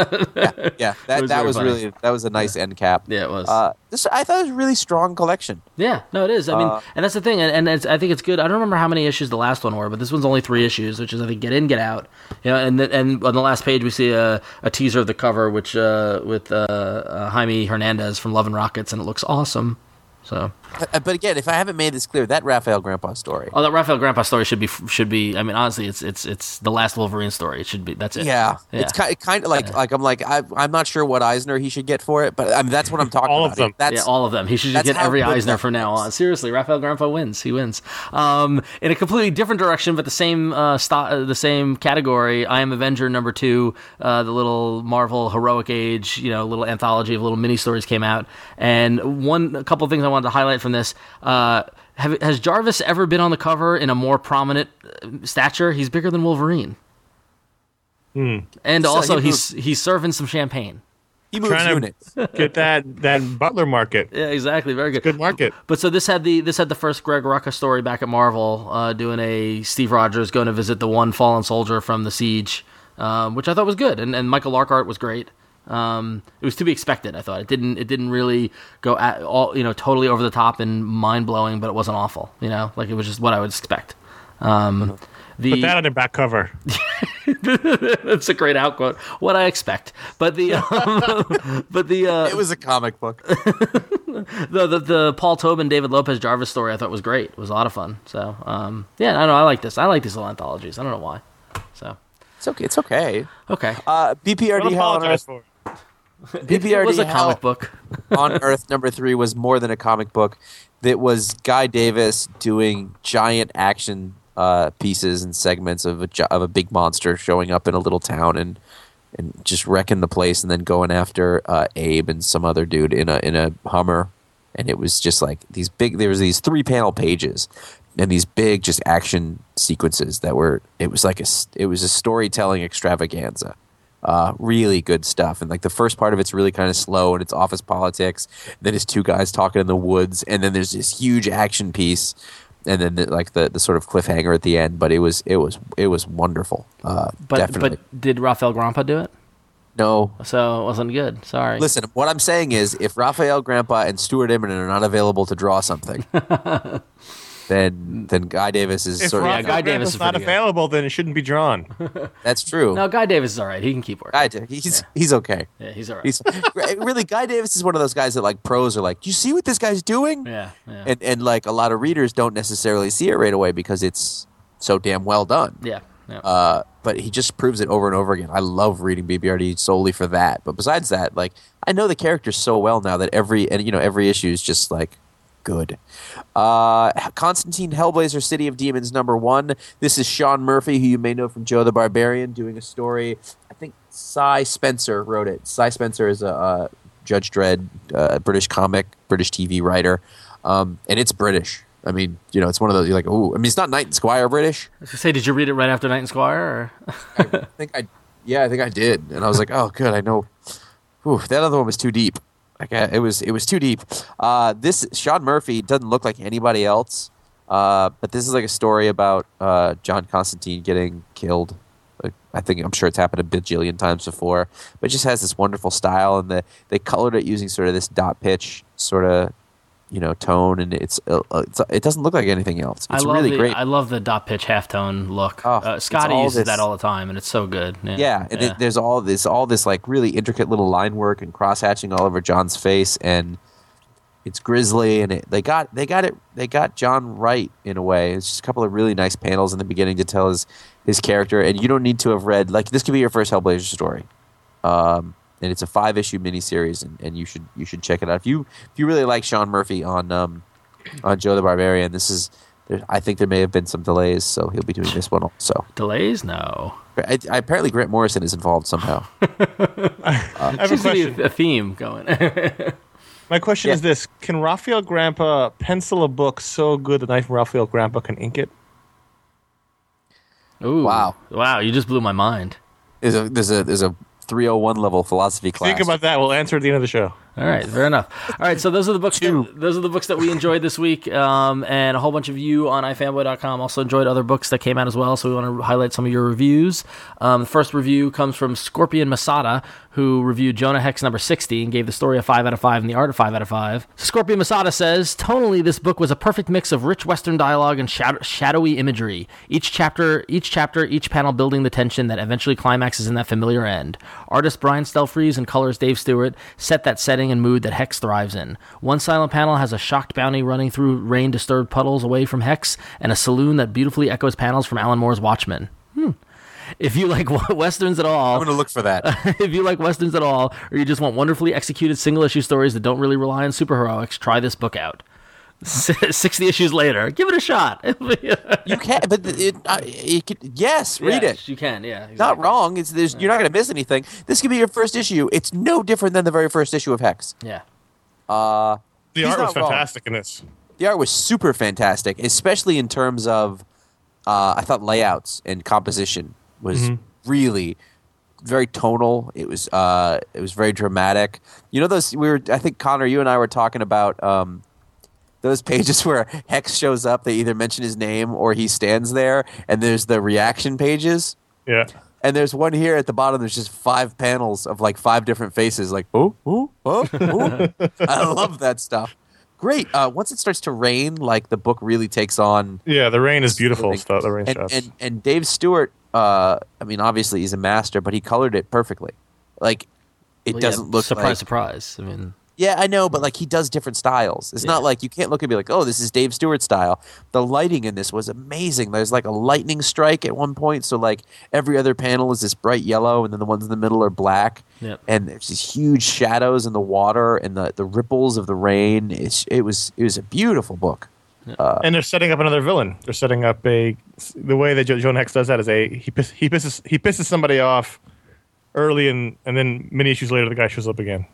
Yeah, <laughs> that was that was funny. really that was a nice end cap. Yeah, it was. Uh, this I thought it was a really strong collection. Yeah, no, it is. I mean, Uh, and that's the thing, and, and it's, I think it's good. I don't remember how many issues the last one were, but this one's only three issues, which is I think get in, get out. You know, and the, and on the last page we see a, a teaser of the cover, which uh, with uh, uh, Jaime Hernandez from Love and Rockets, and it looks awesome. So, Uh, But again, if I haven't made this clear, that Rafael Grampá story. oh, that Rafael Grampá story should be should be. I mean, honestly, it's it's it's the last Wolverine story. It should be. That's it. Yeah, Yeah. it's kind, kind of like like I'm like I, I'm not sure what Eisner he should get for it, but I mean that's what I'm talking All about. of them. That's yeah, all of them. He should just get every Eisner from now on. Seriously, Rafael Grampá wins. He wins. Um, in a completely different direction, but the same uh, sto- uh, the same category. I am Avenger number two. Uh, the little Marvel heroic age, you know, little anthology of little mini stories came out, and one a couple of things I wanted to highlight from this. Uh, have, has Jarvis ever been on the cover in a more prominent uh, stature? He's bigger than Wolverine. And So also, he he's he's serving some champagne. he moves Trying to- units. <laughs> Get that that Butler market. <laughs> Yeah, exactly. Very good. Good market. But so this had the this had the first Greg Rucka story back at Marvel, uh, doing a Steve Rogers going to visit the one fallen soldier from the siege, um, which I thought was good, and, and Michael Larkart was great. Um, it was to be expected. I thought it didn't it didn't really go at all you know totally over the top and mind blowing, but it wasn't awful. You know, like it was just what I would expect. Um, the Put that on the back cover. <laughs> that's a great outquote. What I expect, but the <laughs> um, but the uh, It was a comic book. <laughs> the, the the Paul Tobin David Lopez Jarvis story I thought was great. It was a lot of fun. So um, yeah, I know. I like this. I like these little anthologies. I don't know why. So It's okay. It's okay. okay, Uh, BPRD Don't Hell on apologize Earth. for <laughs> it was a comic book. <laughs> on Earth number three was more than a comic book. That was Guy Davis doing giant action uh, pieces and segments of a of a big monster showing up in a little town and and just wrecking the place, and then going after uh, Abe and some other dude in a in a Hummer, and it was just like these big. There was these three panel pages. And these big, just action sequences that were. It was like a. It was a storytelling extravaganza uh, really good stuff. And like the first part of it's really kind of slow and it's office politics. Then it's two guys talking in the woods, and then there's this huge action piece, and then the, like the, the sort of cliffhanger at the end. But it was it was it was wonderful. Uh, But definitely. but did Rafael Grampá do it? no. So it wasn't good. Sorry. Listen, what I'm saying is, if Rafael Grampá and Stuart Immonen are not available to draw something, <laughs> then then Guy Davis is If sort Yeah, of Guy Guy Davis Davis is not pretty good. available, then it shouldn't be drawn. <laughs> that's true. No, Guy Davis is all right. He can keep working. Guy, Da- he's he's okay. yeah, he's all right. He's really Guy Davis is one of those guys that like pros are like, you see what this guy's doing? yeah, yeah, and and like a lot of readers don't necessarily see it right away because it's so damn well done. yeah, yeah. Uh, but he just proves it over and over again. I love reading BPRD solely for that. But besides that, like I know the characters so well now that every and you know every issue is just like good. Uh, Constantine Hellblazer City of Demons number one. This is Sean Murphy, who you may know from Joe the Barbarian, doing a story. I think Si Spencer wrote it. Si Spencer is a uh, Judge Dredd, uh, British comic, British TV writer, um, and it's British. I mean, you know, it's one of those you're like, oh, I mean, it's not Knight and Squire British. I was gonna say, did you read it right after Knight and Squire? Or? I think I, yeah, I think I did, and I was like, oh, good, I know. Whew, that other one was too deep. Like it was, it was too deep. Uh, this Sean Murphy doesn't look like anybody else, uh, but this is like a story about uh, John Constantine getting killed. Like, I think I'm sure it's happened a bajillion times before, but it just has this wonderful style, and the, they colored it using sort of this dot pitch sort of, you know, tone, and it's, uh, it's it doesn't look like anything else. It's I love really the, great. I love the dot pitch halftone look. Oh, uh, Scotty uses this- that all the time, and it's so good. Yeah, Yeah, and it, there's all this, all this like really intricate little line work and cross hatching all over John's face, and it's grisly, and it, they got they got it they got John right in a way. It's just a couple of really nice panels in the beginning to tell his his character, and you don't need to have read like this could be your first Hellblazer story. Um, and it's a five issue miniseries, and, and you should you should check it out if you if you really like Sean Murphy on um, on Joe the Barbarian. This is there, I think there may have been some delays, so he'll be doing this one also. Delays? No. I, I, apparently, Grant Morrison is involved somehow. <laughs> I have a Seems to be question. a, a theme going. <laughs> My question Yeah. is this: Can Rafael Grampá pencil a book so good that Knife Rafael Grampá can ink it? Ooh. Wow. Wow, you just blew my mind. There's a there's a there's a 301 level philosophy class. Think about that. We'll answer at the end of the show. All right, fair enough. All right, so those are the books. That, those are the books that we enjoyed this week, um, and a whole bunch of you on ifanboy.com also enjoyed other books that came out as well. So we want to highlight some of your reviews. Um, the first review comes from Scorpion Masada, who reviewed Jonah Hex number sixty and gave the story a five out of five and the art a five out of five. Scorpion Masada says tonally, this book was a perfect mix of rich Western dialogue and shad- shadowy imagery. Each chapter, each chapter, each panel building the tension that eventually climaxes in that familiar end. Artist Brian Stelfreeze and colorist Dave Stewart set that setting and mood that Hex thrives in. One silent panel has a shocked bounty running through rain disturbed puddles away from Hex, and a saloon that beautifully echoes panels from Alan Moore's Watchmen. Hmm. If you like <laughs> westerns at all, I'm going to look for that. <laughs> if you like westerns at all, or you just want wonderfully executed single issue stories that don't really rely on superheroics, try this book out. Sixty issues later, give it a shot. <laughs> you can, but it, uh, it could, yes, read Yes, it. You can, yeah. Not wrong. It's there's, you're not going to miss anything. This could be your first issue. It's no different than the very first issue of Hex. Yeah. The art was not wrong. fantastic in this. The art was super fantastic, especially in terms of uh, I thought layouts and composition was really very tonal. It was uh, it was very dramatic. You know those we were I think Conor, you and I were talking about um, those pages <laughs> where Hex shows up. They either mention his name or he stands there, and there's the reaction pages. Yeah. And there's one here at the bottom. There's just five panels of like five different faces. Like, oh, oh, oh, oh. I love that stuff. Great. Uh, once it starts to rain, like the book really takes on. Yeah, the rain is beautiful stuff. The rain And shots. and, and Dave Stewart. Uh, I mean, obviously he's a master, but he colored it perfectly. Like, it Well, doesn't look surprise, like. surprise. I mean, Yeah, I know, but like he does different styles. It's Yeah. not like you can't look and be like, "Oh, this is Dave Stewart style." The lighting in this was amazing. There's like a lightning strike at one point, so like every other panel is this bright yellow, and then the ones in the middle are black. Yep. And there's these huge shadows in the water and the, the ripples of the rain. It's, it was it was a beautiful book. Uh, and they're setting up another villain. They're setting up a. The way that Jo- Jonah Hex does that is a he piss, he pisses he pisses somebody off early, and and then many issues later, the guy shows up again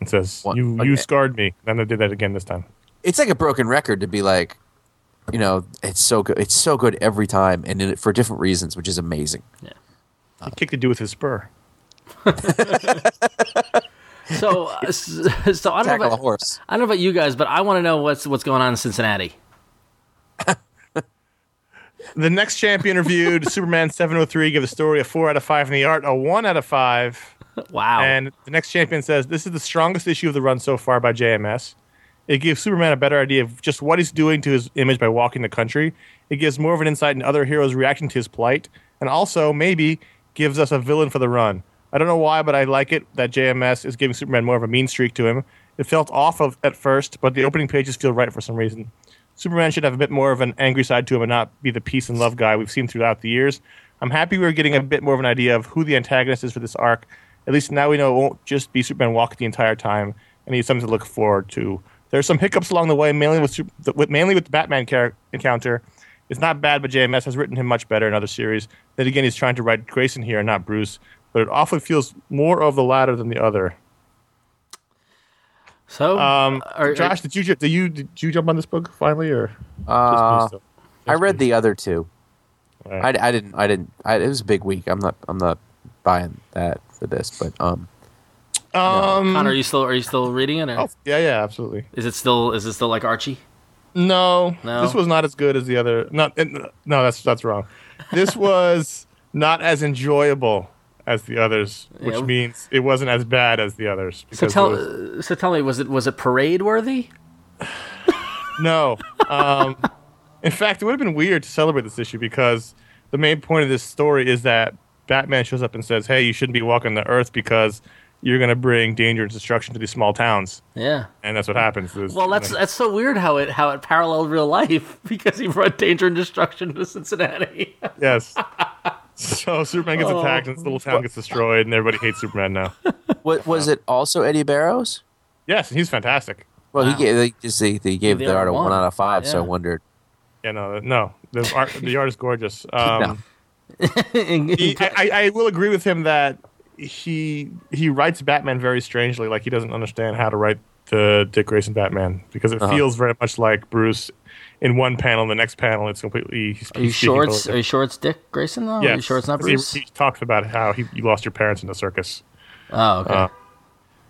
and says, What? "You Okay. you scarred me." Then they did that again this time. It's like a broken record to be like, you know, it's so good. It's so good every time, and in, for different reasons, which is amazing. He kicked a dude with his spur. <laughs> so uh, s- <laughs> so I don't know Tackle a about, horse. I don't know about you guys, but I want to know what's what's going on in Cincinnati. <laughs> The next champion reviewed Superman 703 gave the story a four out of five in the art a one out of five. <laughs> Wow. And the next champion says this is the strongest issue of the run so far by JMS. It gives Superman a better idea of just what he's doing to his image by walking the country. It gives more of an insight into other heroes reaction to his plight, and also maybe gives us a villain for the run. I don't know why, but I like it that JMS is giving Superman more of a mean streak to him. It felt off of at first, but the opening pages feel right for some reason. Superman should have a bit more of an angry side to him and not be the peace and love guy we've seen throughout the years. I'm happy we're getting a bit more of an idea of who the antagonist is for this arc. At least now we know it won't just be Superman walking the entire time, and he's something to look forward to. There's some hiccups along the way, mainly with, Sup- with mainly with the Batman char- encounter. It's not bad, but JMS has written him much better in other series. Then again, he's trying to write Grayson here, and not Bruce. But it often feels more of the latter than the other. so, Um, are- Josh, did you ju- did you did you jump on this book finally, or Uh, just me still? I read the other two. All right. I, I didn't. I didn't. I, it was a big week. I'm not. I'm not buying that for this. But um, Um, Conor, are you still are you still reading it? Or oh, yeah, yeah, absolutely. Is it still is it still like Archie? No, No? this was not as good as the other. Not it- no, that's that's wrong. This <laughs> was not as enjoyable as the others, which Yeah. means it wasn't as bad as the others. So tell was- uh, so tell me, was it was it parade worthy? <sighs> no. Um, in fact, it would have been weird to celebrate this issue because the main point of this story is that Batman shows up and says, "Hey, you shouldn't be walking the Earth because you're going to bring danger and destruction to these small towns," Yeah. and that's what happens. There's- Well, that's that's so weird how it how it paralleled real life <laughs> because he brought danger and destruction to Cincinnati. <laughs> yes. So Superman gets attacked and this little town gets destroyed, and everybody hates Superman now. what was it? Also Eddie Barrows. Yes, he's fantastic. Well, Wow. he gave they, just, they, they gave the the art art a one. one out of five. So I wondered. Yeah, no, no. The art, the art is gorgeous. <laughs> Um, No. <laughs> he, I, I- I will agree with him that he he writes Batman very strangely. Like he doesn't understand how to write the Dick Grayson Batman because it Uh-huh. feels very much like Bruce in one panel. The next panel, it's completely. He's, Are you he's sure it's Are you sure it's Dick Grayson though? different. Are you sure it's not 'cause he- Bruce? He, talks about how he, you lost your parents in the circus. oh, okay.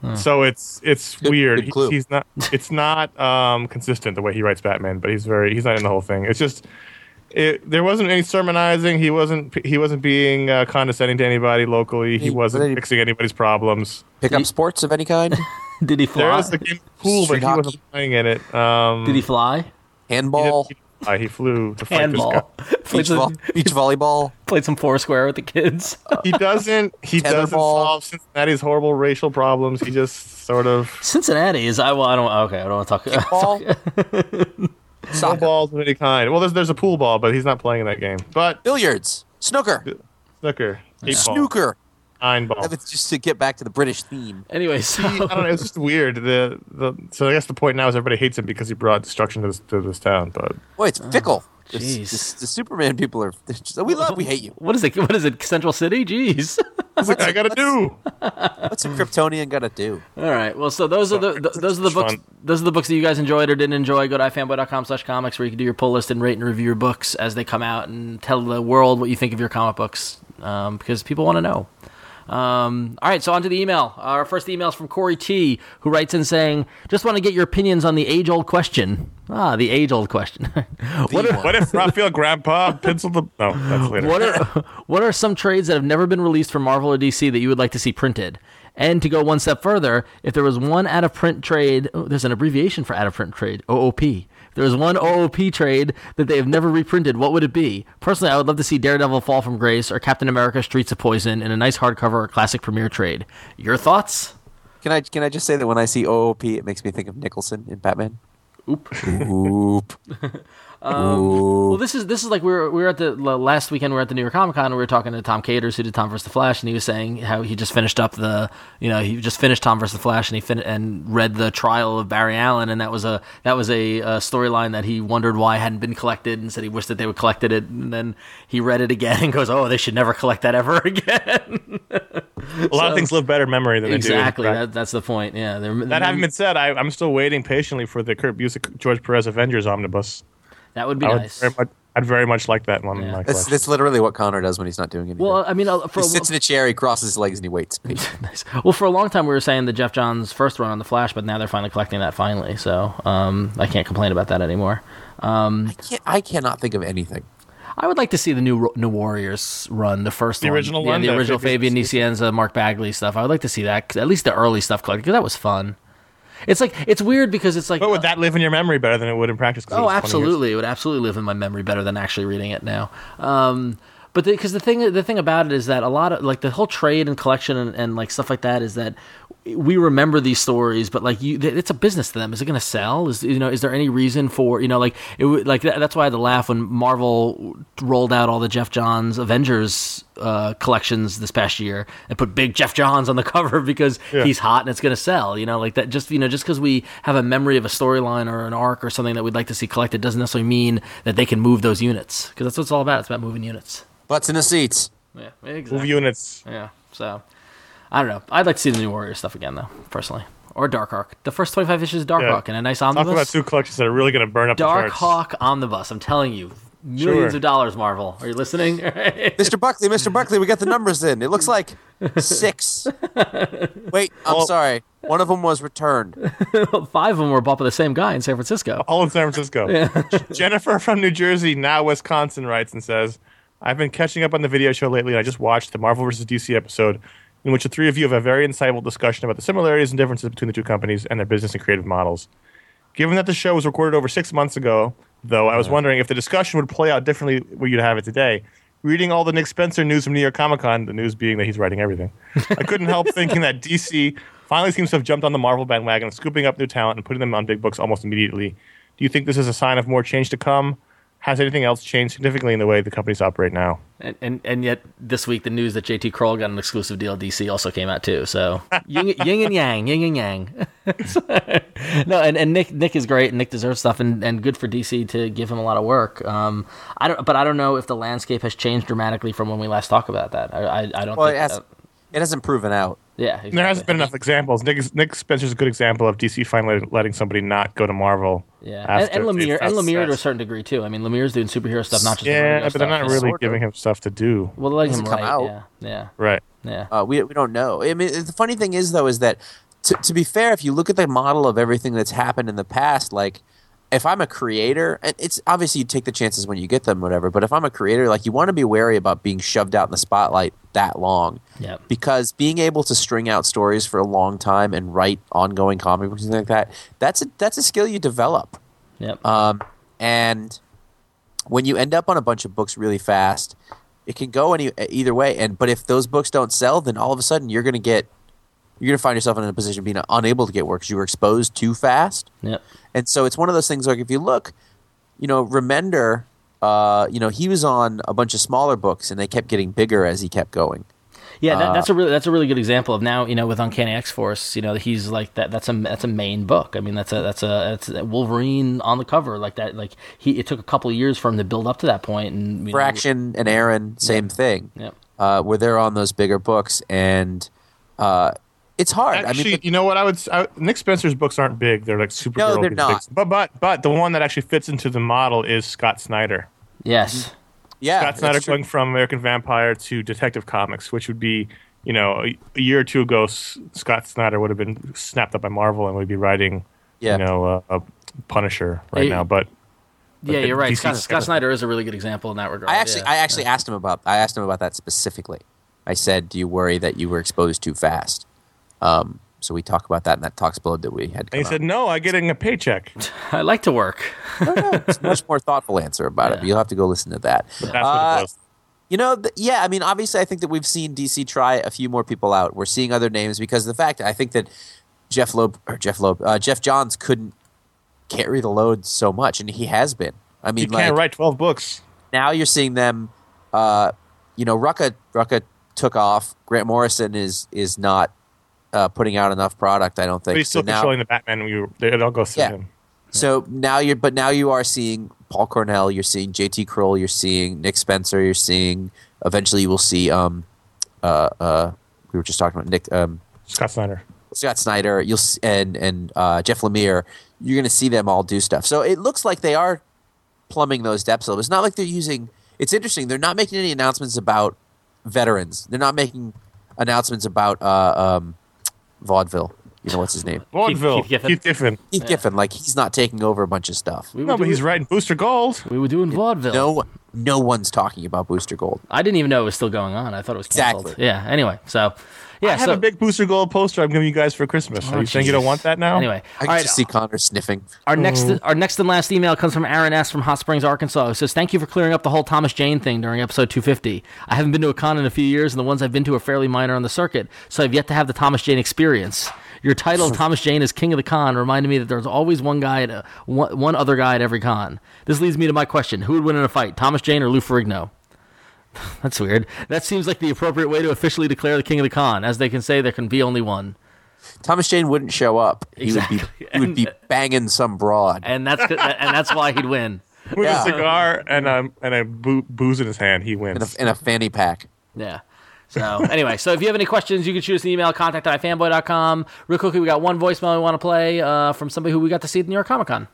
uh, So it's it's Good- weird. good clue. He- he's not. It's not um, consistent the way he writes Batman, but he's very. He's not in the whole thing. It's just. It, there wasn't any sermonizing. He wasn't. He wasn't being uh, condescending to anybody locally. He He- wasn't he- fixing anybody's problems. Pick up sports of any kind? <laughs> Did he There fly? is a game of pool, but Street he hockey. wasn't playing in it. Um, Did he fly? Handball? He, did- uh, he flew to fight Handball. this guy. <laughs> played, Beach, vo- some, beach volleyball? <laughs> played some foursquare with the kids. He doesn't. He doesn't Tetherball. solve Cincinnati's horrible racial problems. He just sort of Cincinnati is I well I don't okay I don't want to talk. Ball? no balls of any kind. Well, there's there's a pool ball, but he's not playing in that game. But Billiards? Snooker? snooker, eight ball, Snooker? nine ball. That's just to get back to the British theme. Anyway, so I don't know. It's just weird. The the so I guess the point now is everybody hates him because he brought destruction to this, to this town. But Boy, it's fickle. The, jeez. the- the Superman people are. just- we love, we hate you. what is it? What is it? Central City? Jeez. what's I gotta do? What's a Kryptonian got to do? All right. Well, so those are the th- those are the books. fun. Those are the books that you guys enjoyed or didn't enjoy. Go to ifanboy.com/comics where you can do your pull list and rate and review your books as they come out and tell the world what you think of your comic books um, because people want to know. Um, all right, so on to the email. Our first email is from Corey T, who writes in saying, "Just want to get your opinions on the age-old question." Ah, the age-old question. <laughs> what are What if Rafael Grampá penciled the? No, that's later. what are <laughs> what are some trades that have never been released from Marvel or DC that you would like to see printed? And to go one step further, if there was one out of print trade, oh, there's an abbreviation for out of print trade, OOP. If there was one OOP trade that they have never reprinted, what would it be? Personally, I would love to see Daredevil Fall from Grace or Captain America Streets of Poison in a nice hardcover or classic premiere trade. Your thoughts? Can I can I just say that when I see OOP, it makes me think of Nicholson in Batman? Oop. Oop. <laughs> Well, this is this is like we were we were at the last weekend. We were at the New York Comic Con. and We were talking to Tom Katers, who did Tom vs. the Flash, and he was saying how he just finished up the you know he just finished Tom vs. the Flash, and he fin- and read the trial of Barry Allen, and that was a that was a, uh storyline that he wondered why hadn't been collected, and said he wished that they would collected it, and then he read it again <laughs> and goes, oh, they should never collect that ever <laughs> again. A lot of things live better memory than exactly, they do. that, that's the point. Yeah, they're- That having been said, I, I'm still waiting patiently for the Kurt Busiek George Perez Avengers omnibus. That would be I would nice. very much, I'd very much like that one. Yeah. That's, that's literally what Conor does when he's not doing anything. Well, I mean, uh, for he a- sits in a chair, he crosses his legs, and he waits. <laughs> Nice. Well, for a long time, we were saying the Geoff Johns first run on the Flash, but now they're finally collecting that finally. So um, I can't complain about that anymore. Um, I, can't, I cannot think of anything. I would like to see the new New Warriors run, the first The one. original yeah, one, the the original Fabian Fabian Nicieza, Mark Bagley stuff. I would like to see that, at least the early stuff collected, because that was fun. It's like it's weird because it's like But would that live in your memory better than it would in practice? Oh, was 20 years? absolutely. It would absolutely live in my memory better than actually reading it now. Um, but because the, thing, the thing about it is that a lot of like the whole trade and collection and, and like stuff like that is that we remember these stories, but like you, it's a business to them. Is it going to sell? Is you know, is there any reason for you know, like it would like that, that's why I had to laugh when Marvel rolled out all the Geoff Johns Avengers uh, collections this past year and put big Geoff Johns on the <laughs> cover because Yeah. he's hot and it's going to sell. You know, like that. Just you know, just because we have a memory of a storyline or an arc or something that we'd like to see collected doesn't necessarily mean that they can move those units because that's what it's all about. It's about moving units. Butts in the seats. Yeah, exactly. Move units. Yeah. So I don't know. I'd like to see the New Warrior stuff again though, personally, or Darkhawk. The first twenty five issues of Dark Yeah. Hawk and a nice omnibus. Talk about two collections that are really going to burn up Dark the charts. Hawk omnibus. I'm telling you, millions Sure. of dollars. Marvel, are you listening? <laughs> Mr. Buckley, Mr. Buckley, we got the numbers in. It looks like six. <laughs> Wait, I'm Well- sorry. One of them was returned. <laughs> Five of them were bought by the same guy in San Francisco. All in San Francisco. Jennifer from New Jersey, now Wisconsin, writes and says, I've been catching up on the video show lately, and I just watched the Marvel vs. DC episode in which the three of you have a very insightful discussion about the similarities and differences between the two companies and their business and creative models. Given that the show was recorded over six months ago, though, I was wondering if the discussion would play out differently where you'd have it today. Reading all the Nick Spencer news from New York Comic Con, the news being that he's writing everything, I couldn't help <laughs> thinking that DC finally seems to have jumped on the Marvel bandwagon, scooping up new talent and putting them on big books almost immediately. Do you think this is a sign of more change to come? Has anything else changed significantly in the way the companies operate now. And, and and yet this week the news that JT Krul got an exclusive deal at DC also came out too. So <laughs> yin, yin and yang, yin and yang. <laughs> no, and, and Nick Nick is great. and Nick deserves stuff, and, and good for DC to give him a lot of work. Um, I don't, but I don't know if the landscape has changed dramatically from when we last talked about that. I I, I don't. Well, think it, has, that- it hasn't proven out. Yeah, exactly. There hasn't been enough examples. Nick, Nick Spencer's a good example of DC finally letting somebody not go to Marvel. Yeah, and, after and Lemire and Lemire to a certain degree too. I mean, Lemire's doing superhero stuff, not just Yeah, superhero but they're not really Sort of. giving him stuff to do. Well, they're letting him come write. out. Yeah, yeah, Right. yeah. Uh, we, we don't know. I mean, the funny thing is, though, is that to, to be fair, if you look at the model of everything that's happened in the past, like if I'm a creator, and it's obviously you take the chances when you get them, whatever. But if I'm a creator, like you want to be wary about being shoved out in the spotlight that long, Yep. because being able to string out stories for a long time and write ongoing comic books and like that, that's a that's a skill you develop. Yep. Um, and when you end up on a bunch of books really fast, it can go any either way. And but if those books don't sell, then all of a sudden you're going to get you're going to find yourself in a position of being unable to get work because you were exposed too fast. yep. And so it's one of those things like if you look, you know, Remender, uh, you know, he was on a bunch of smaller books and they kept getting bigger as he kept going. Yeah, that, Uh, that's a really that's a really good example of now you know with Uncanny X Force, you know he's like that. That's a that's a main book. I mean that's a that's a that's a Wolverine on the cover like that. Like he it took a couple of years for him to build up to that point. And you know, Fraction and Aaron, same thing. Yep. Uh, where they're on those bigger books and uh, it's hard. Actually, I mean, you know what? I would. s- I, Nick Spencer's books aren't big. They're like super. No, they're not. But but but the one that actually fits into the model is Scott Snyder. Yes. yeah, Scott Snyder true. going from American Vampire to Detective Comics, which would be, you know, a, a year or two ago, S- Scott Snyder would have been snapped up by Marvel and would be writing, Yeah. you know, uh, a Punisher right Hey, now. But Yeah, the you're right. Scott, Scott Snyder- Snyder is a really good example in that regard. I actually, yeah. I actually asked him about. I asked him about that specifically. I said, "Do you worry that you were exposed too fast?" Um, so we talked about that, and that talk exploded that we had. and he come said, "No, I'm getting a paycheck." <laughs> I like to work. out. It's a much more thoughtful answer about it. But you'll have to go listen to that. That's Uh, what. You know, th- yeah. I mean, obviously, I think that we've seen DC try a few more people out. We're seeing other names because of the fact I think that Jeph Loeb or Jeph Loeb, uh, Geoff Johns couldn't carry the load so much, and he has been. I You mean, can't like write 12 books. now you're seeing them. Uh, you know, Rucka Rucka took off. Grant Morrison is is not uh, putting out enough product. I don't think. But he's so still now, controlling the Batman. We, it all goes through Yeah. him. So now you're, but now you are seeing Paul Cornell, you're seeing J.T. Krul, you're seeing Nick Spencer, you're seeing. Eventually, you will see. Um, uh, uh, we were just talking about Nick, um, Scott Snyder. Scott Snyder, you'll and and uh, Jeff Lemire. You're going to see them all do stuff. So it looks like they are plumbing those depths a little. It's not like they're using. It's interesting. They're not making any announcements about veterans. They're not making announcements about uh, um, vaudeville. You know what's his name? Vaudeville. Keith Giffen. Keith Giffen. Keith Giffen. Like he's not taking over a bunch of stuff. We were No, but doing, he's writing Booster Gold. we were doing vaudeville. No, no one's talking about Booster Gold. I didn't even know it was still going on. I thought it was canceled. Exactly. Yeah. Anyway, so yeah. I have so a big Booster Gold poster I'm giving you guys for Christmas. Oh, are Oh, you saying you don't want that now? Anyway, I can right. just see Conor sniffing. Our next, oh. our next and last email comes from Aaron S. from Hot Springs, Arkansas. Who says, "Thank you for clearing up the whole Thomas Jane thing during episode 250. I haven't been to a con in a few years, and the ones I've been to are fairly minor on the circuit, so I've yet to have the Thomas Jane experience. Your title, <laughs> Thomas Jane, is King of the Con, reminded me that there's always one guy, at a, one, one other guy at every con. This leads me to my question: Who would win in a fight, Thomas Jane or Lou Ferrigno?" <laughs> That's weird. That seems like the appropriate way to officially declare the King of the Con, as they can say there can be only one. Thomas Jane wouldn't show up. He would be he would be banging some broad. and that's and that's why he'd win. <laughs> With Yeah. a cigar and a, and a boo- booze in his hand, he in wins. a, in a fanny pack. Yeah. So anyway, so if you have any questions, you can shoot us an email, contact at fanboy.com. Real quickly, we got one voicemail we want to play uh, from somebody who we got to see at the New York Comic Con.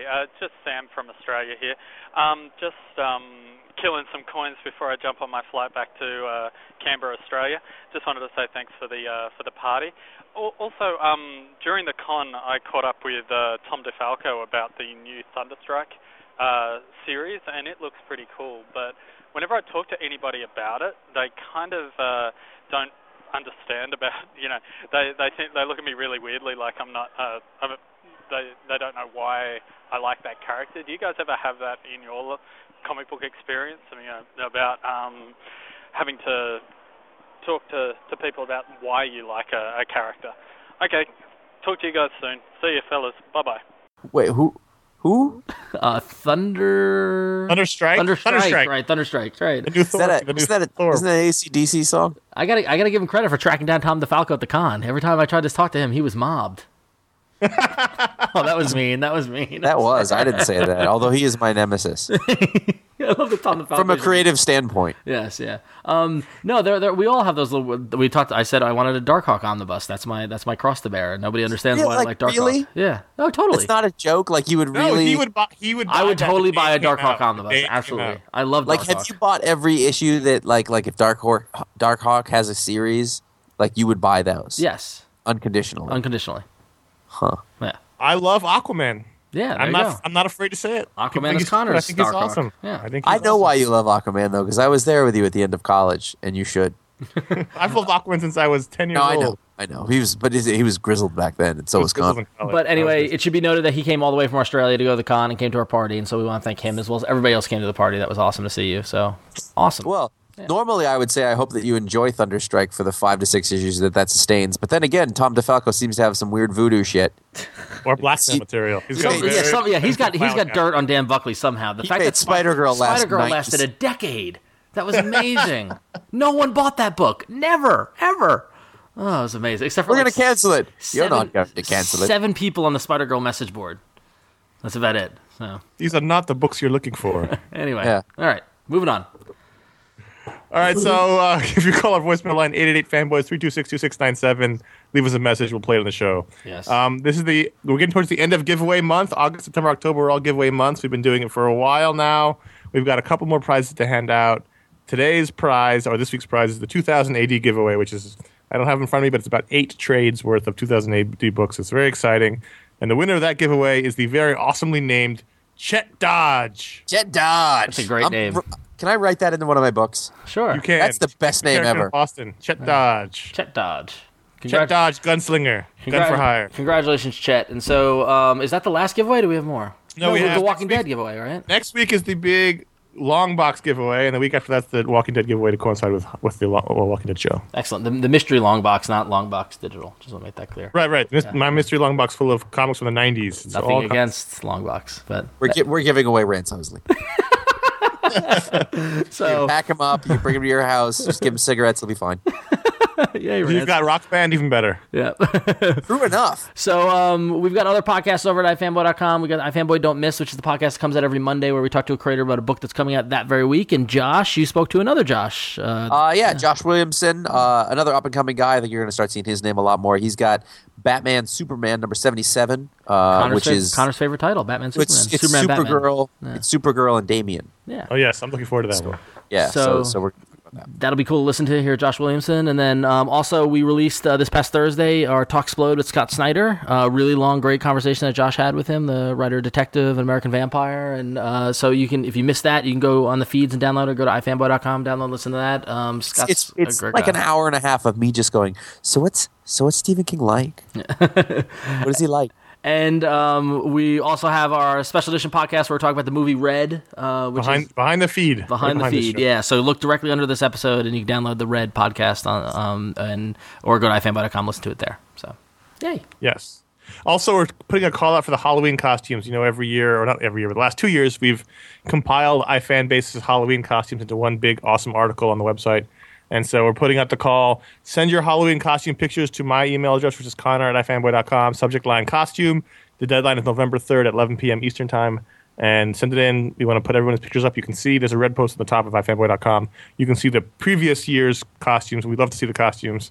Uh, it's just Sam from Australia here. Um, just um, killing some coins before I jump on my flight back to uh, Canberra, Australia. Just wanted to say thanks for the uh, for the party. Also, um, during the con, I caught up with uh, Tom DeFalco about the new Thunderstrike uh, series, and it looks pretty cool. But whenever I talk to anybody about it, they kind of uh, don't understand about <laughs> you know they they think they look at me really weirdly like I'm not uh, I'm a, they they don't know why I like that character. Do you guys ever have that in your comic book experience? I mean, uh, about um, having to talk to, to people about why you like a, a character. Okay, talk to you guys soon. See you, fellas. Bye bye. Wait, who Who? <laughs> Uh, Thunder. Thunderstrike. Thunderstrike. Thunderstrike. Right. Thunderstrike. Right. The new Is Thor. that a, isn't that a, Thor. isn't that an ACDC song? I gotta, I gotta give him credit for tracking down Tom DeFalco at the con. Every time I tried to talk to him, he was mobbed. Oh, that was mean. That was mean. That was. I didn't say that. Although he is my nemesis <laughs> I love the Tom DeFalco. from a creative standpoint. Yes, yeah. Um, no, there, there, we all have those little. We talked. I said I wanted a Darkhawk omnibus. That's my, that's my cross to bear. Nobody understands Yeah, why I like, like Darkhawk. really? Yeah. No, totally. It's not a joke. Like you would No, really. he would buy. He would. I would totally buy a day it Darkhawk out. The omnibus. day it came Absolutely. I love that. like, Darkhawk. have you bought every issue that like like if Darkhawk Dark Hawk has a series, like you would buy those? Yes, unconditionally. unconditionally. Huh. Yeah. I love Aquaman. Yeah. There I'm you not. go. I'm not afraid to say it. Aquaman is he's cool, I think he's Darkhawk. awesome. Yeah. I think. I know awesome. why you love Aquaman though, because I was there with you at the end of college, and you should. <laughs> I've loved Aquaman since I was ten years No, I old. know, I know. He was, but he was grizzled back then, and so was was Conor. But anyway, it should be noted that he came all the way from Australia to go to the con and came to our party, and so we want to thank him as well as everybody else came to the party. That was awesome to see you. So awesome. Well, normally I would say I hope that you enjoy Thunderstrike for the five to six issues that that sustains. But then again, Tom DeFalco seems to have some weird voodoo shit. or blacksmith material. He's So- got yeah, very- some, yeah, he's got he's got dirt on Dan Buckley somehow. The He fact that Spider-Girl last Spider Girl lasted a decade. That was amazing. <laughs> no one bought that book. Never, ever. Oh, it was amazing. Except for We're like gonna cancel it. You're not going to cancel it. Seven people on the Spider Girl message board. That's about it. So These are not the books you're looking for. <laughs> anyway, Yeah. all right, moving on. All right, so <laughs> uh, <laughs> if you call our voicemail line 888 fanboys 3262697, leave us a message. We'll play it on the show. Yes. Um, this is the we're getting towards the end of giveaway month. August, September, October are all giveaway months. We've been doing it for a while now. We've got a couple more prizes to hand out. Today's prize, or this week's prize, is the 2000 AD giveaway, which is I don't have in front of me, but it's about eight trades worth of 2000 AD books. It's very exciting. And the winner of that giveaway is the very awesomely named Chet Dodge. Chet Dodge. That's a great name. Can I write that into one of my books? Sure. You can. That's the best name ever. Austin. Chet Dodge. Chet Dodge. Chet Dodge, gunslinger, gun for hire. Congratulations, Chet. And so, um, is that the last giveaway? Do we have more? No, we have the Walking next Dead giveaway, right? Next week is the big long box giveaway, and the week after that's the Walking Dead giveaway to coincide with with the Lo- Walking Dead show. Excellent. The, the mystery long box, not long box digital. Just want to make that clear. Right, right. Mis- My mystery long box full of comics from the '90s. It's Nothing all com- against long box, but We're, gi- we're giving away Rance Hosley. <laughs> <laughs> so Pack him up. You bring him to your house. Just give him cigarettes. He'll be fine. <laughs> <laughs> yeah, You've got Rock Band, even better. yeah. <laughs> True enough. So um, we've got other podcasts over at ifanboy.com. We got ifanboy Don't Miss, which is the podcast that comes out every Monday where we talk to a creator about a book that's coming out that very week. And Josh, you spoke to another Josh. Uh, Uh, yeah, Josh Williamson, uh, another up and coming guy. I think you're going to start seeing his name a lot more. He's got Batman, Superman number seventy seven, uh, Conor's, which fav- is Conor's favorite title, Batman Superman. it's, it's Superman Batman. Supergirl. It's Supergirl and Damian. Yeah. Oh yes, I'm looking forward to that one. Yeah, so So- so, we're That'll be cool to listen to here, Josh Williamson. And then um, also, we released uh, this past Thursday our Talk Explode with Scott Snyder. Uh, really long, great conversation that Josh had with him, the writer detective and American Vampire. And uh, so you can, if you missed that, you can go on the feeds and download it. Go to ifanboy.com, download, listen to that. Um, Scott's it's it's like guy. an hour and a half of me just going. So what's so what's Stephen King like? <laughs> what is he like? And um, we also have our special edition podcast where we're talking about the movie Red, uh, which Behind is behind the feed. behind Right the feed. Yeah, so look directly under this episode, and you can download the Red podcast on um, and or go to ifanboy.com, listen to it there. So, yay! Yes. Also, we're putting a call out for the Halloween costumes. You know, every year, or not every year, but the last two years, we've compiled iFan Base's Halloween costumes into one big, awesome article on the website. And so we're putting out the call. Send your Halloween costume pictures to my email address, which is conor at ifanboy.com. Subject line costume. The deadline is November 3rd at 11 p.m. Eastern Time. And send it in. We want to put everyone's pictures up. You can see there's a red post on the top of ifanboy.com. You can see the previous year's costumes. We'd love to see the costumes.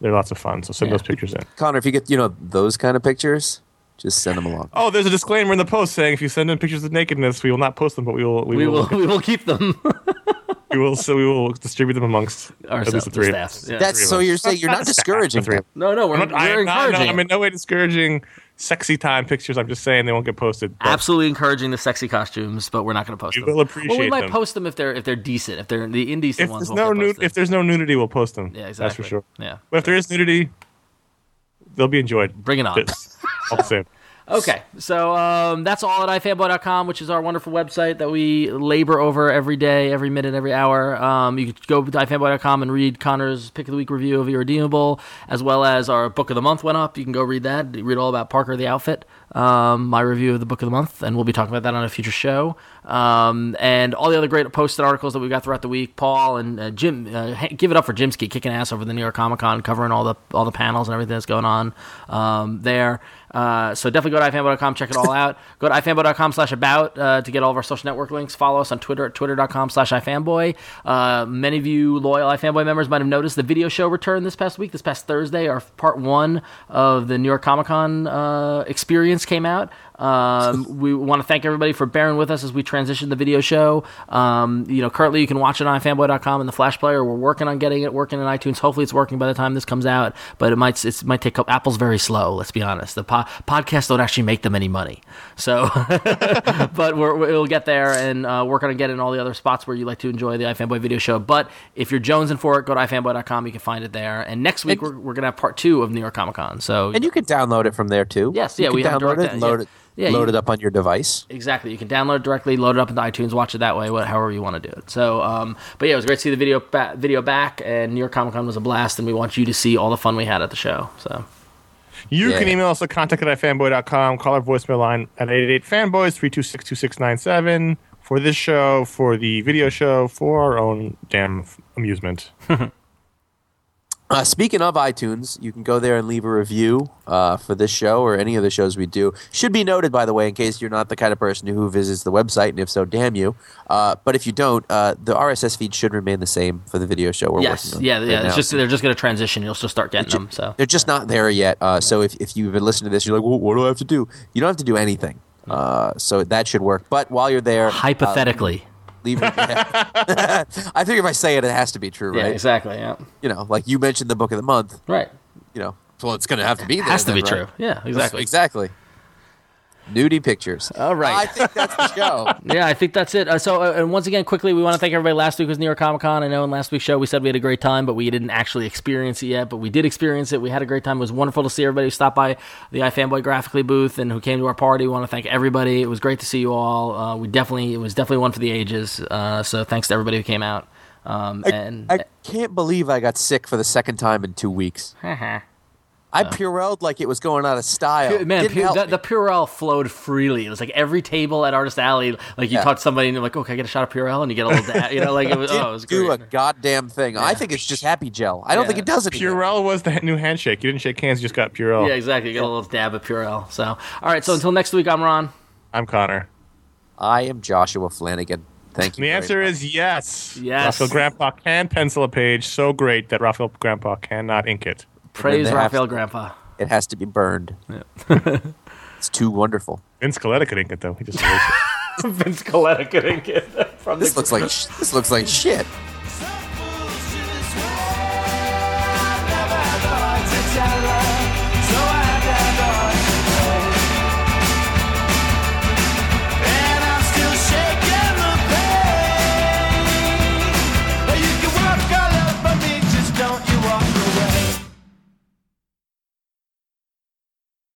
They're lots of fun. So send those pictures in. Conor, if you get you know those kind of pictures, just send them along. Oh, there's a disclaimer in the post saying if you send in pictures of nakedness, we will not post them, but we will we, We will, will we will keep them. <laughs> we will so we will distribute them amongst Our at least the three. staff. Yeah. That's three of so us. you're saying you're not the discouraging the three them. no, no, we're, I'm, not, we're am not, no, encouraging. I'm in no way discouraging sexy time pictures. I'm just saying they won't get posted. but Absolutely encouraging the sexy costumes, but we're not going to post You them. will appreciate well, we might them. post them if they're if they're decent. If they're the indecent If ones, no get nu- if there's no nudity, we'll post them. yeah, exactly. That's for sure. Yeah, But if there is nudity, they'll be enjoyed. bring it on. All the same. Okay, so um, that's all at ifanboy.com, which is our wonderful website that we labor over every day, every minute, every hour. Um, you can go to ifanboy.com and read Conor's Pick of the Week review of Irredeemable, as well as our Book of the Month went up. You can go read that, read all about Parker the Outfit. um, my review of the book of the month, and we'll be talking about that on a future show. Um, and all the other great posted articles that we got throughout the week. Paul and uh, Jim, uh, give it up for Jimsky kicking ass over the New York Comic Con, covering all the all the panels and everything that's going on um, there. Uh, so definitely go to ifanboy.com, check it all <laughs> out. Go to ifanboy.com slash about uh, to get all of our social network links. Follow us on Twitter at twitter.com slash ifanboy. Uh, many of you loyal ifanboy members might have noticed the video show returned this past week, this past Thursday. Our part one of the New York Comic Con uh, experience came out. Um, <laughs> we want to thank everybody for bearing with us as we transition the video show. Um, you know, currently you can watch it on fanboy.com in the Flash Player. We're working on getting it working in iTunes. Hopefully, it's working by the time this comes out. But it might it might take. up. Apple's very slow. Let's be honest. The po- podcasts don't actually make them any money. So, <laughs> but we're, we'll get there and uh, working on getting all the other spots where you like to enjoy the iFanboy video show. But if you're jonesing for it, go to ifanboy.com. You can find it there. And next week And- we're, we're gonna have part two of New York Comic Con. So And you can download it from there too. Yes, yeah, we have download it, and load yeah. it, Yeah, load you- it up on your device. Exactly. You can download it directly, load it up into iTunes, watch it that way, what, however you want to do it. So, um, but yeah, it was great to see the video ba- video back, and New York Comic Con was a blast, and we want you to see all the fun we had at the show. So, You Yeah. can email us at contact at fanboy.com. Call our voicemail line at 888-FANBOYS, 326-2697 for this show, for the video show, for our own damn amusement. <laughs> Uh, speaking of iTunes, you can go there and leave a review uh, for this show or any of the shows we do. Should be noted, by the way, in case you're not the kind of person who visits the website, and if so, damn you. Uh, but if you don't, uh, the RSS feed should remain the same for the video show we're yes, working on. yeah, right yeah. It's now. just they're just going to transition. You'll still start getting them. So, They're just not there yet. Uh, so if, if you've been listening to this, you're like, well, what do I have to do? You don't have to do anything. Uh, so that should work. But while you're there, hypothetically, leave. it. <laughs> I think if I say it, it has to be true, yeah, right? exactly, yeah, You know, like you mentioned the book of the month. right. You know, well, it's going to have to be there. Has to be then, true. Yeah, exactly. Exactly. Nudie pictures. All right. I think that's the show. <laughs> yeah, I think that's it. Uh, so, uh, and once again, quickly, we want to thank everybody. Last week was New York Comic Con. I know in last week's show we said we had a great time, but we didn't actually experience it yet. But we did experience it. We had a great time. It was wonderful to see everybody who stopped by the iFanboy Graphicly booth and who came to our party. We want to thank everybody. It was great to see you all. Uh, we definitely, it was definitely one for the ages. Uh, so, thanks to everybody who came out. Um, and I can't believe I got sick for the second time in two weeks. <laughs> I Purelled like it was going out of style. Man, Pu- help the, me. the Purell flowed freely. It was like every table at Artist Alley, like you Yeah. talk to somebody and you're like, "Oh, can I get a shot of Purell?" And you get a little, da- you know, like it was. <laughs> didn't Oh, it was do great. a goddamn thing. I think it's just happy gel. I don't Yeah. think it does anything. Purell was the new handshake. You didn't shake hands, you just got Purell. Yeah, exactly. You get a little dab of Purell. So, all right. So until next week, I'm Ron. I'm Conor. I am Joshua Flanagan. Thank you. The answer much. is yes. Yes. Rafael Grampá can pencil a page so great that Rafael Grampá cannot ink it. Praise Rafael to- Grampá. it has to be burned. <laughs> it's too wonderful. Vince Colletta could ink it though. He just it. <laughs> Vince Colletta getting it from This looks like sh- this looks like shit.